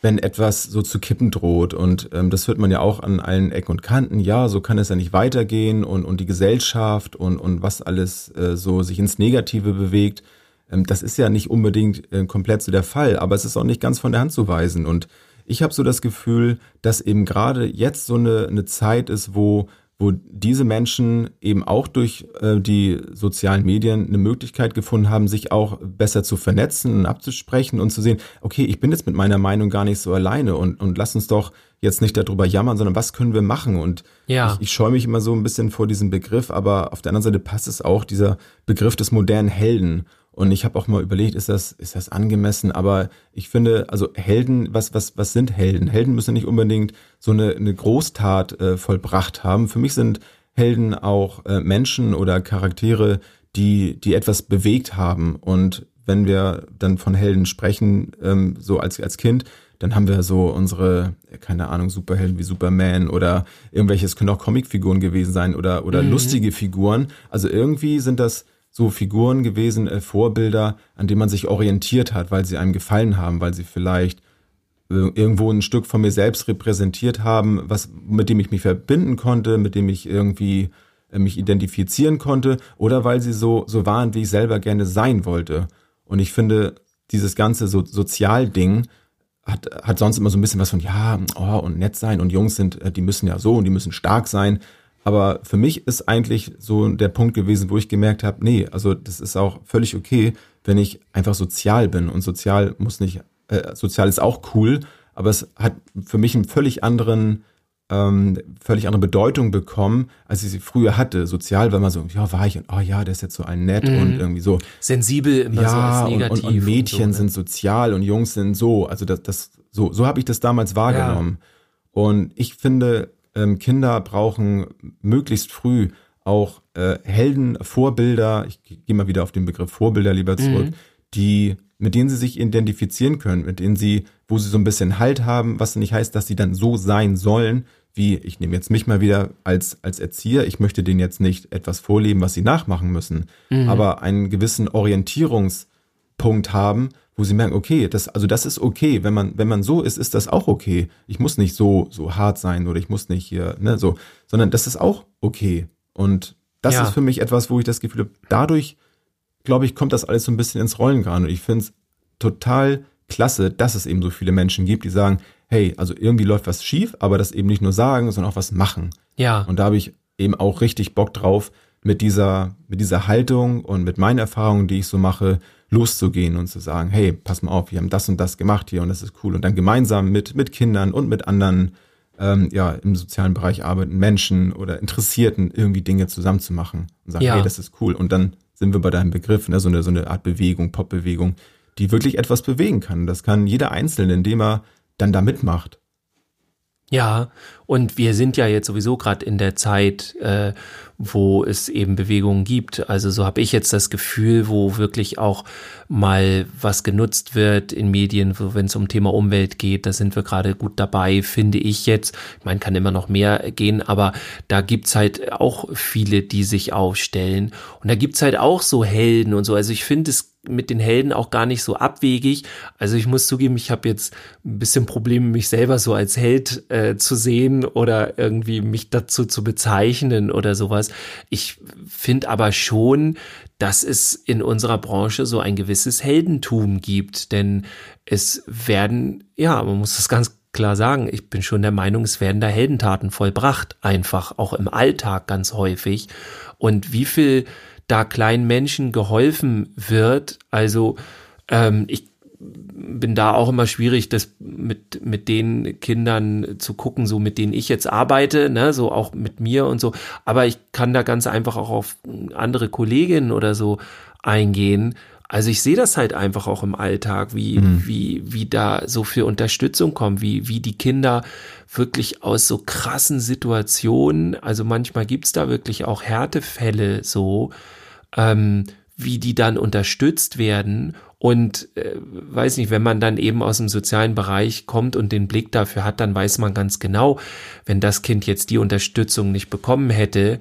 wenn etwas so zu kippen droht. Und ähm, das hört man ja auch an allen Ecken und Kanten. Ja, so kann es ja nicht weitergehen und, und die Gesellschaft und, und was alles äh, so sich ins Negative bewegt. Ähm, das ist ja nicht unbedingt äh, komplett so der Fall, aber es ist auch nicht ganz von der Hand zu weisen. Und ich habe so das Gefühl, dass eben gerade jetzt so eine, eine Zeit ist, wo, wo diese Menschen eben auch durch äh, die sozialen Medien eine Möglichkeit gefunden haben, sich auch besser zu vernetzen und abzusprechen und zu sehen, okay, ich bin jetzt mit meiner Meinung gar nicht so alleine und, und lass uns doch jetzt nicht darüber jammern, sondern was können wir machen? Und Ja. ich, ich scheue mich immer so ein bisschen vor diesem Begriff, aber auf der anderen Seite passt es auch, dieser Begriff des modernen Helden. Und ich habe auch mal überlegt, ist das, ist das angemessen? Aber ich finde, also Helden, was, was, was sind Helden? Helden müssen nicht unbedingt so eine, eine Großtat äh, vollbracht haben. Für mich sind Helden auch äh, Menschen oder Charaktere, die, die etwas bewegt haben. Und wenn wir dann von Helden sprechen, ähm, so als, als Kind, dann haben wir so unsere, keine Ahnung, Superhelden wie Superman oder irgendwelche, es können auch Comicfiguren gewesen sein oder, oder lustige Figuren. Also irgendwie sind das so Figuren gewesen, äh, Vorbilder, an denen man sich orientiert hat, weil sie einem gefallen haben, weil sie vielleicht äh, irgendwo ein Stück von mir selbst repräsentiert haben, was mit dem ich mich verbinden konnte, mit dem ich irgendwie äh, mich identifizieren konnte oder weil sie so so waren, wie ich selber gerne sein wollte. Und ich finde dieses ganze so Sozialding hat hat sonst immer so ein bisschen was von ja, oh, und nett sein und Jungs sind äh, die müssen ja so und die müssen stark sein. Aber für mich ist eigentlich so der Punkt gewesen, wo ich gemerkt habe, nee, also das ist auch völlig okay, wenn ich einfach sozial bin. Und sozial muss nicht, äh, sozial ist auch cool, aber es hat für mich einen völlig anderen, ähm, völlig andere Bedeutung bekommen, als ich sie früher hatte. Sozial war man so, ja, war ich und oh ja, der ist jetzt so ein nett und irgendwie so. Sensibel immer so Ja, als und, negativ. und, und Mädchen so, ne? sind sozial und Jungs sind so. Also das, das so, so habe ich das damals wahrgenommen. Und ich finde, ähm, Kinder brauchen möglichst früh auch äh, Helden, Vorbilder, ich gehe mal wieder auf den Begriff Vorbilder lieber zurück, die, mit denen sie sich identifizieren können, mit denen sie, wo sie so ein bisschen Halt haben, was nicht heißt, dass sie dann so sein sollen, wie, ich nehme jetzt mich mal wieder als, als Erzieher, ich möchte denen jetzt nicht etwas vorleben, was sie nachmachen müssen, aber einen gewissen Orientierungspunkt haben, wo sie merken, okay, das, also das ist okay. Wenn man, wenn man so ist, ist das auch okay. Ich muss nicht so, so hart sein oder ich muss nicht hier, ne, so, sondern das ist auch okay. Und das Ja. ist für mich etwas, wo ich das Gefühl habe, dadurch, glaube ich, kommt das alles so ein bisschen ins Rollen gerade. Und ich finde es total klasse, dass es eben so viele Menschen gibt, die sagen, hey, also irgendwie läuft was schief, aber das eben nicht nur sagen, sondern auch was machen. Ja. Und da habe ich eben auch richtig Bock drauf, mit dieser, mit dieser Haltung und mit meinen Erfahrungen, die ich so mache, loszugehen und zu sagen, hey, pass mal auf, wir haben das und das gemacht hier und das ist cool. Und dann gemeinsam mit, mit Kindern und mit anderen, ähm, ja, im sozialen Bereich arbeitenden Menschen oder Interessierten irgendwie Dinge zusammenzumachen und sagen, Ja. hey, das ist cool. Und dann sind wir bei deinem Begriff, ne, so eine, so eine Art Bewegung, Popbewegung, die wirklich etwas bewegen kann. Das kann jeder Einzelne, indem er dann da mitmacht. Ja, und wir sind ja jetzt sowieso gerade in der Zeit, äh, wo es eben Bewegungen gibt. Also so habe ich jetzt das Gefühl, wo wirklich auch mal was genutzt wird in Medien, wenn es um Thema Umwelt geht, da sind wir gerade gut dabei, finde ich jetzt. Ich meine, kann immer noch mehr gehen, aber da gibt's halt auch viele, die sich aufstellen. Und da gibt's halt auch so Helden und so. Also ich finde es mit den Helden auch gar nicht so abwegig. Also ich muss zugeben, ich habe jetzt ein bisschen Probleme, mich selber so als Held äh, zu sehen oder irgendwie mich dazu zu bezeichnen oder sowas. Ich finde aber schon, dass es in unserer Branche so ein gewisses Heldentum gibt, denn es werden, ja, man muss das ganz klar sagen, ich bin schon der Meinung, es werden da Heldentaten vollbracht, einfach auch im Alltag ganz häufig. Und wie viel da kleinen Menschen geholfen wird, also ähm, ich bin da auch immer schwierig, das mit, mit den Kindern zu gucken, so mit denen ich jetzt arbeite, ne, so auch mit mir und so. Aber ich kann da ganz einfach auch auf andere Kolleginnen oder so eingehen. Also ich sehe das halt einfach auch im Alltag, wie, mhm. wie, wie da so viel Unterstützung kommt, wie, wie die Kinder wirklich aus so krassen Situationen, also manchmal gibt's da wirklich auch Härtefälle so, ähm, wie die dann unterstützt werden und äh, weiß nicht, wenn man dann eben aus dem sozialen Bereich kommt und den Blick dafür hat, dann weiß man ganz genau, wenn das Kind jetzt die Unterstützung nicht bekommen hätte,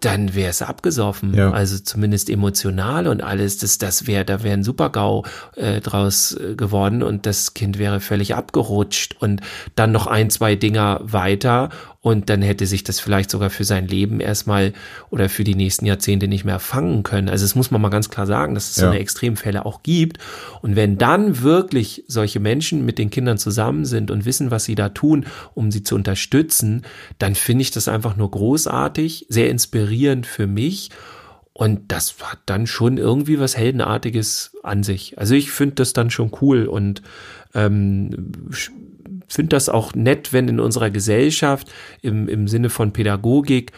dann wäre es abgesoffen. Ja. Also zumindest emotional und alles. Das, das wäre, da wäre ein Super-GAU äh, draus äh, geworden und das Kind wäre völlig abgerutscht und dann noch ein, zwei Dinger weiter und dann hätte sich das vielleicht sogar für sein Leben erstmal oder für die nächsten Jahrzehnte nicht mehr fangen können. Also es muss man mal ganz klar sagen, dass es ja. so eine Extremfälle auch gibt. Und wenn dann wirklich solche Menschen mit den Kindern zusammen sind und wissen, was sie da tun, um sie zu unterstützen, dann finde ich das einfach nur großartig, sehr inspirierend für mich. Und das hat dann schon irgendwie was Heldenartiges an sich. Also ich finde das dann schon cool und ähm, finde das auch nett, wenn in unserer Gesellschaft im, im Sinne von Pädagogik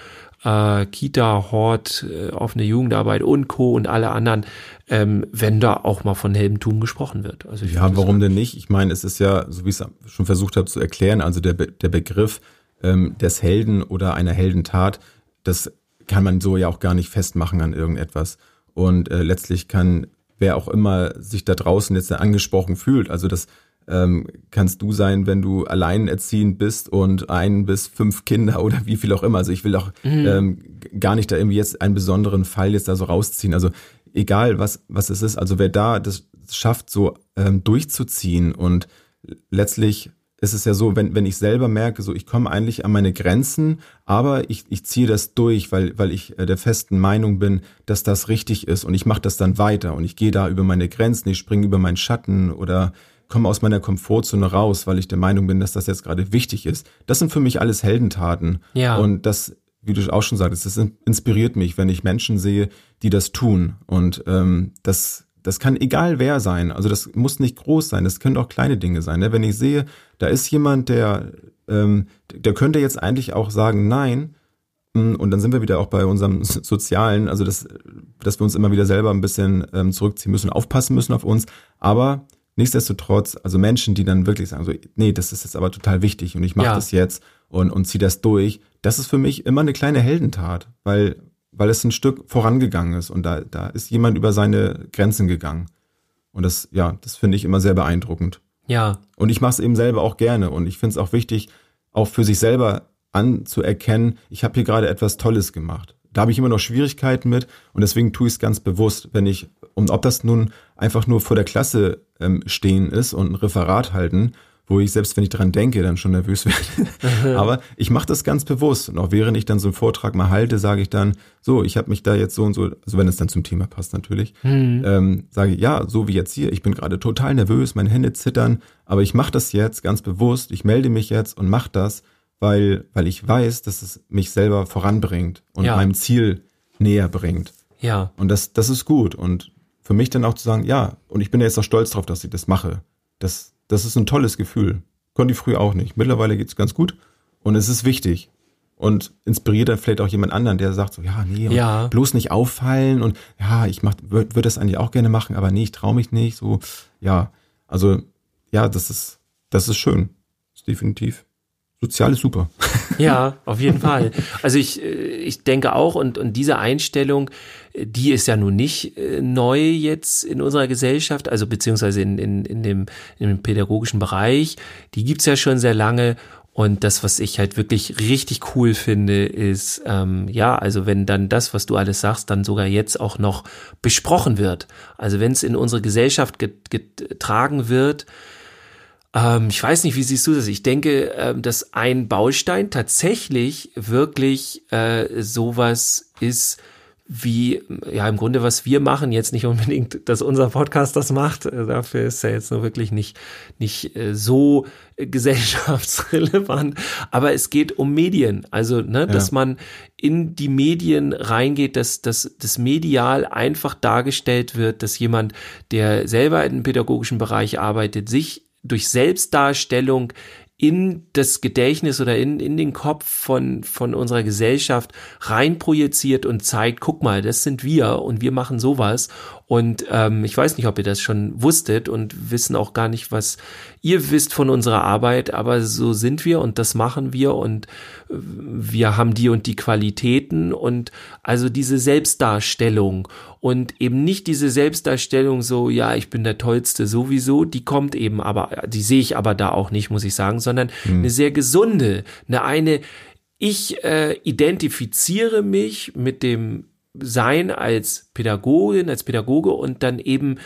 äh, Kita, Hort, äh, offene Jugendarbeit und Co. und alle anderen, ähm, wenn da auch mal von Heldentum gesprochen wird. Also ja, warum denn nicht? Ich meine, es ist ja, so wie ich es schon versucht habe zu erklären, also der, Be der Begriff ähm, des Helden oder einer Heldentat, das kann man so ja auch gar nicht festmachen an irgendetwas. Und äh, letztlich kann wer auch immer sich da draußen jetzt angesprochen fühlt, also das ähm, kannst du sein, wenn du alleinerziehend bist und ein bis fünf Kinder oder wie viel auch immer. Also ich will auch mhm. ähm, gar nicht da irgendwie jetzt einen besonderen Fall jetzt da so rausziehen. Also egal was, was es ist, also wer da das schafft, so ähm, durchzuziehen und letztlich ist es ja so, wenn, wenn ich selber merke, so ich komme eigentlich an meine Grenzen, aber ich, ich ziehe das durch, weil, weil ich äh, der festen Meinung bin, dass das richtig ist und ich mache das dann weiter und ich gehe da über meine Grenzen, ich springe über meinen Schatten oder komme aus meiner Komfortzone raus, weil ich der Meinung bin, dass das jetzt gerade wichtig ist. Das sind für mich alles Heldentaten. Ja. Und das, wie du auch schon sagtest, das inspiriert mich, wenn ich Menschen sehe, die das tun. Und ähm, das, das kann egal wer sein. Also das muss nicht groß sein. Das können auch kleine Dinge sein. Ne? Wenn ich sehe, da ist jemand, der, ähm, der könnte jetzt eigentlich auch sagen, nein. Hm, und dann sind wir wieder auch bei unserem Sozialen, also das, dass wir uns immer wieder selber ein bisschen ähm, zurückziehen müssen, aufpassen müssen auf uns. Aber Nichtsdestotrotz, also Menschen, die dann wirklich sagen, so, nee, das ist jetzt aber total wichtig und ich mache ja. das jetzt und, und ziehe das durch, das ist für mich immer eine kleine Heldentat, weil, weil es ein Stück vorangegangen ist und da, da ist jemand über seine Grenzen gegangen. Und das, ja, das finde ich immer sehr beeindruckend. Ja. Und ich mache es eben selber auch gerne und ich finde es auch wichtig, auch für sich selber anzuerkennen, ich habe hier gerade etwas Tolles gemacht. Da habe ich immer noch Schwierigkeiten mit und deswegen tue ich es ganz bewusst, wenn ich, und ob das nun einfach nur vor der Klasse ähm, stehen ist und ein Referat halten, wo ich selbst, wenn ich dran denke, dann schon nervös werde. Aber ich mache das ganz bewusst. Und auch während ich dann so einen Vortrag mal halte, sage ich dann, so, ich habe mich da jetzt so und so, also wenn es dann zum Thema passt natürlich, mhm. ähm, sage ich, ja, so wie jetzt hier, ich bin gerade total nervös, meine Hände zittern, aber ich mache das jetzt ganz bewusst, ich melde mich jetzt und mache das, weil, weil ich weiß, dass es mich selber voranbringt und ja. meinem Ziel näher bringt. Ja. Und das, das ist gut. Und für mich dann auch zu sagen, ja, und ich bin jetzt auch stolz drauf, dass ich das mache. Das, das ist ein tolles Gefühl. Konnte ich früher auch nicht. Mittlerweile geht's ganz gut und es ist wichtig. Und inspiriert dann vielleicht auch jemand anderen, der sagt so, ja, nee, ja. bloß nicht auffallen und ja, ich mach, würde würd das eigentlich auch gerne machen, aber nee, ich traue mich nicht. So, ja, also ja, das ist, das ist schön. Das ist definitiv. Sozial ist super. Ja, auf jeden Fall. Also ich, äh, ich denke auch, und, und diese Einstellung, äh, die ist ja nun nicht äh, neu jetzt in unserer Gesellschaft, also beziehungsweise in, in, in, dem, in dem pädagogischen Bereich, die gibt's ja schon sehr lange. Und das, was ich halt wirklich richtig cool finde, ist, ähm, ja, also wenn dann das, was du alles sagst, dann sogar jetzt auch noch besprochen wird. Also wenn es in unsere Gesellschaft getragen wird, ähm, ich weiß nicht, wie siehst du das? Ich denke, äh, dass ein Baustein tatsächlich wirklich äh, sowas ist, wie, ja, im Grunde, was wir machen, jetzt nicht unbedingt, dass unser Podcast das macht, äh, dafür ist er jetzt nur wirklich nicht, nicht äh, so gesellschaftsrelevant, aber es geht um Medien, also, ne, ja. dass man in die Medien reingeht, dass, dass das medial einfach dargestellt wird, dass jemand, der selber im pädagogischen Bereich arbeitet, sich durch Selbstdarstellung in das Gedächtnis oder in, in den Kopf von, von unserer Gesellschaft reinprojiziert und zeigt, guck mal, das sind wir und wir machen sowas. Und ähm, ich weiß nicht, ob ihr das schon wusstet und wissen auch gar nicht, was ihr wisst von unserer Arbeit, aber so sind wir und das machen wir und äh, wir haben die und die Qualitäten und also diese Selbstdarstellung und eben nicht diese Selbstdarstellung so, ja, ich bin der Tollste sowieso, die kommt eben aber, die sehe ich aber da auch nicht, muss ich sagen, sondern hm. eine sehr gesunde, eine eine, ich äh, identifiziere mich mit dem sein als Pädagogin, als Pädagoge und dann eben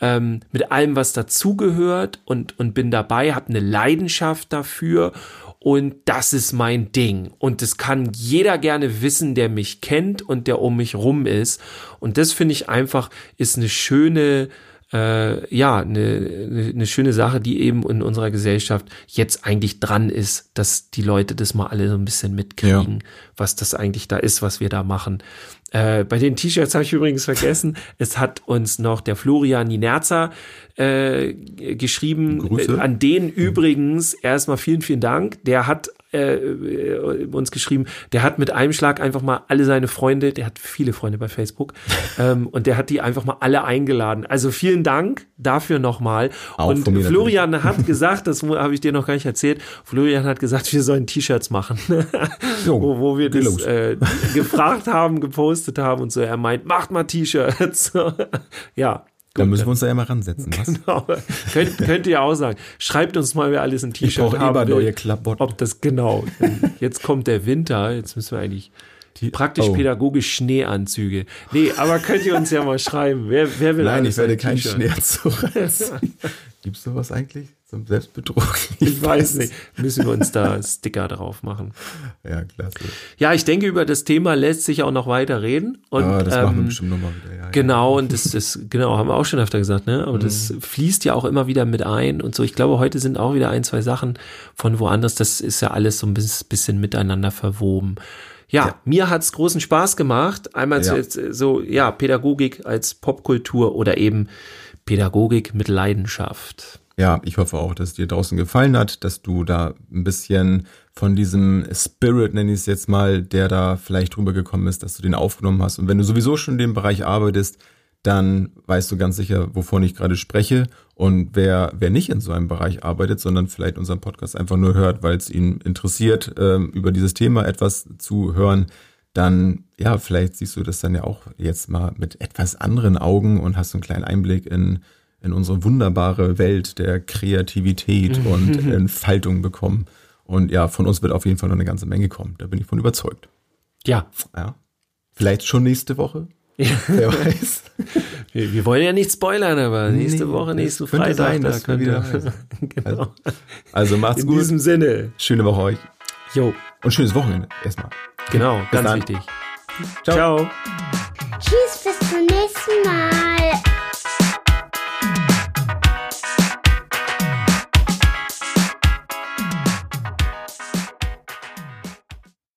ähm, mit allem, was dazugehört und, und bin dabei, habe eine Leidenschaft dafür und das ist mein Ding. Und das kann jeder gerne wissen, der mich kennt und der um mich rum ist. Und das finde ich einfach, ist eine schöne, äh, ja, eine, eine schöne Sache, die eben in unserer Gesellschaft jetzt eigentlich dran ist, dass die Leute das mal alle so ein bisschen mitkriegen, ja. was das eigentlich da ist, was wir da machen. Äh, bei den T-Shirts habe ich übrigens vergessen, es hat uns noch der Florian Ninerza äh, geschrieben. Grüße. An den übrigens erstmal vielen, vielen Dank. Der hat äh, äh, uns geschrieben, der hat mit einem Schlag einfach mal alle seine Freunde, der hat viele Freunde bei Facebook, ähm, und der hat die einfach mal alle eingeladen. Also vielen Dank dafür nochmal. Und Florian natürlich. hat gesagt, das habe ich dir noch gar nicht erzählt, Florian hat gesagt, wir sollen T-Shirts machen, jo, wo, wo wir das äh, gefragt haben, gepostet haben und so. Er meint, macht mal T-Shirts. ja, da müssen wir uns da ja mal ransetzen. Was? Genau. Könnt, könnt ihr auch sagen. Schreibt uns mal, wer alles ein T-Shirt haben will. neue Klamotten. Ob das genau. Jetzt kommt der Winter. Jetzt müssen wir eigentlich praktisch oh. pädagogisch Schneeanzüge. Nee, aber könnt ihr uns ja mal schreiben. Wer, wer will Nein, ich werde keinen Schneeanzug anziehen. Gibt's sowas eigentlich zum Selbstbetrug? Ich, ich weiß nicht. Müssen wir uns da Sticker drauf machen. Ja, klasse. Ja, ich denke, über das Thema lässt sich auch noch weiter reden. Und, ja, das ähm, machen wir ähm, bestimmt nochmal wieder. Ja, genau, ja. und das, das, genau, haben wir auch schon öfter gesagt, ne? Aber mhm. das fließt ja auch immer wieder mit ein und so. Ich glaube, heute sind auch wieder ein, zwei Sachen von woanders. Das ist ja alles so ein bisschen miteinander verwoben. Ja, ja. mir hat's großen Spaß gemacht. Einmal ja. so, ja, Pädagogik als Popkultur oder eben Pädagogik mit Leidenschaft. Ja, ich hoffe auch, dass es dir draußen gefallen hat, dass du da ein bisschen von diesem Spirit, nenne ich es jetzt mal, der da vielleicht rübergekommen ist, dass du den aufgenommen hast. Und wenn du sowieso schon in dem Bereich arbeitest, dann weißt du ganz sicher, wovon ich gerade spreche. Und wer, wer nicht in so einem Bereich arbeitet, sondern vielleicht unseren Podcast einfach nur hört, weil es ihn interessiert, ähm, über dieses Thema etwas zu hören, dann, ja, vielleicht siehst du das dann ja auch jetzt mal mit etwas anderen Augen und hast einen kleinen Einblick in, in unsere wunderbare Welt der Kreativität und Entfaltung bekommen. Und ja, von uns wird auf jeden Fall noch eine ganze Menge kommen. Da bin ich von überzeugt. Ja. Ja. Vielleicht schon nächste Woche. Ja. Wer weiß. Wir, wir, wollen ja nicht spoilern, aber nächste nee, Woche, nächsten Freitag, sein, da könnte wieder. genau. Also, also macht's In gut. In diesem Sinne. Schöne Woche euch. Jo. Und schönes Wochenende erstmal. Genau, bis ganz dann. wichtig. Ciao. Ciao. Tschüss, bis zum nächsten Mal.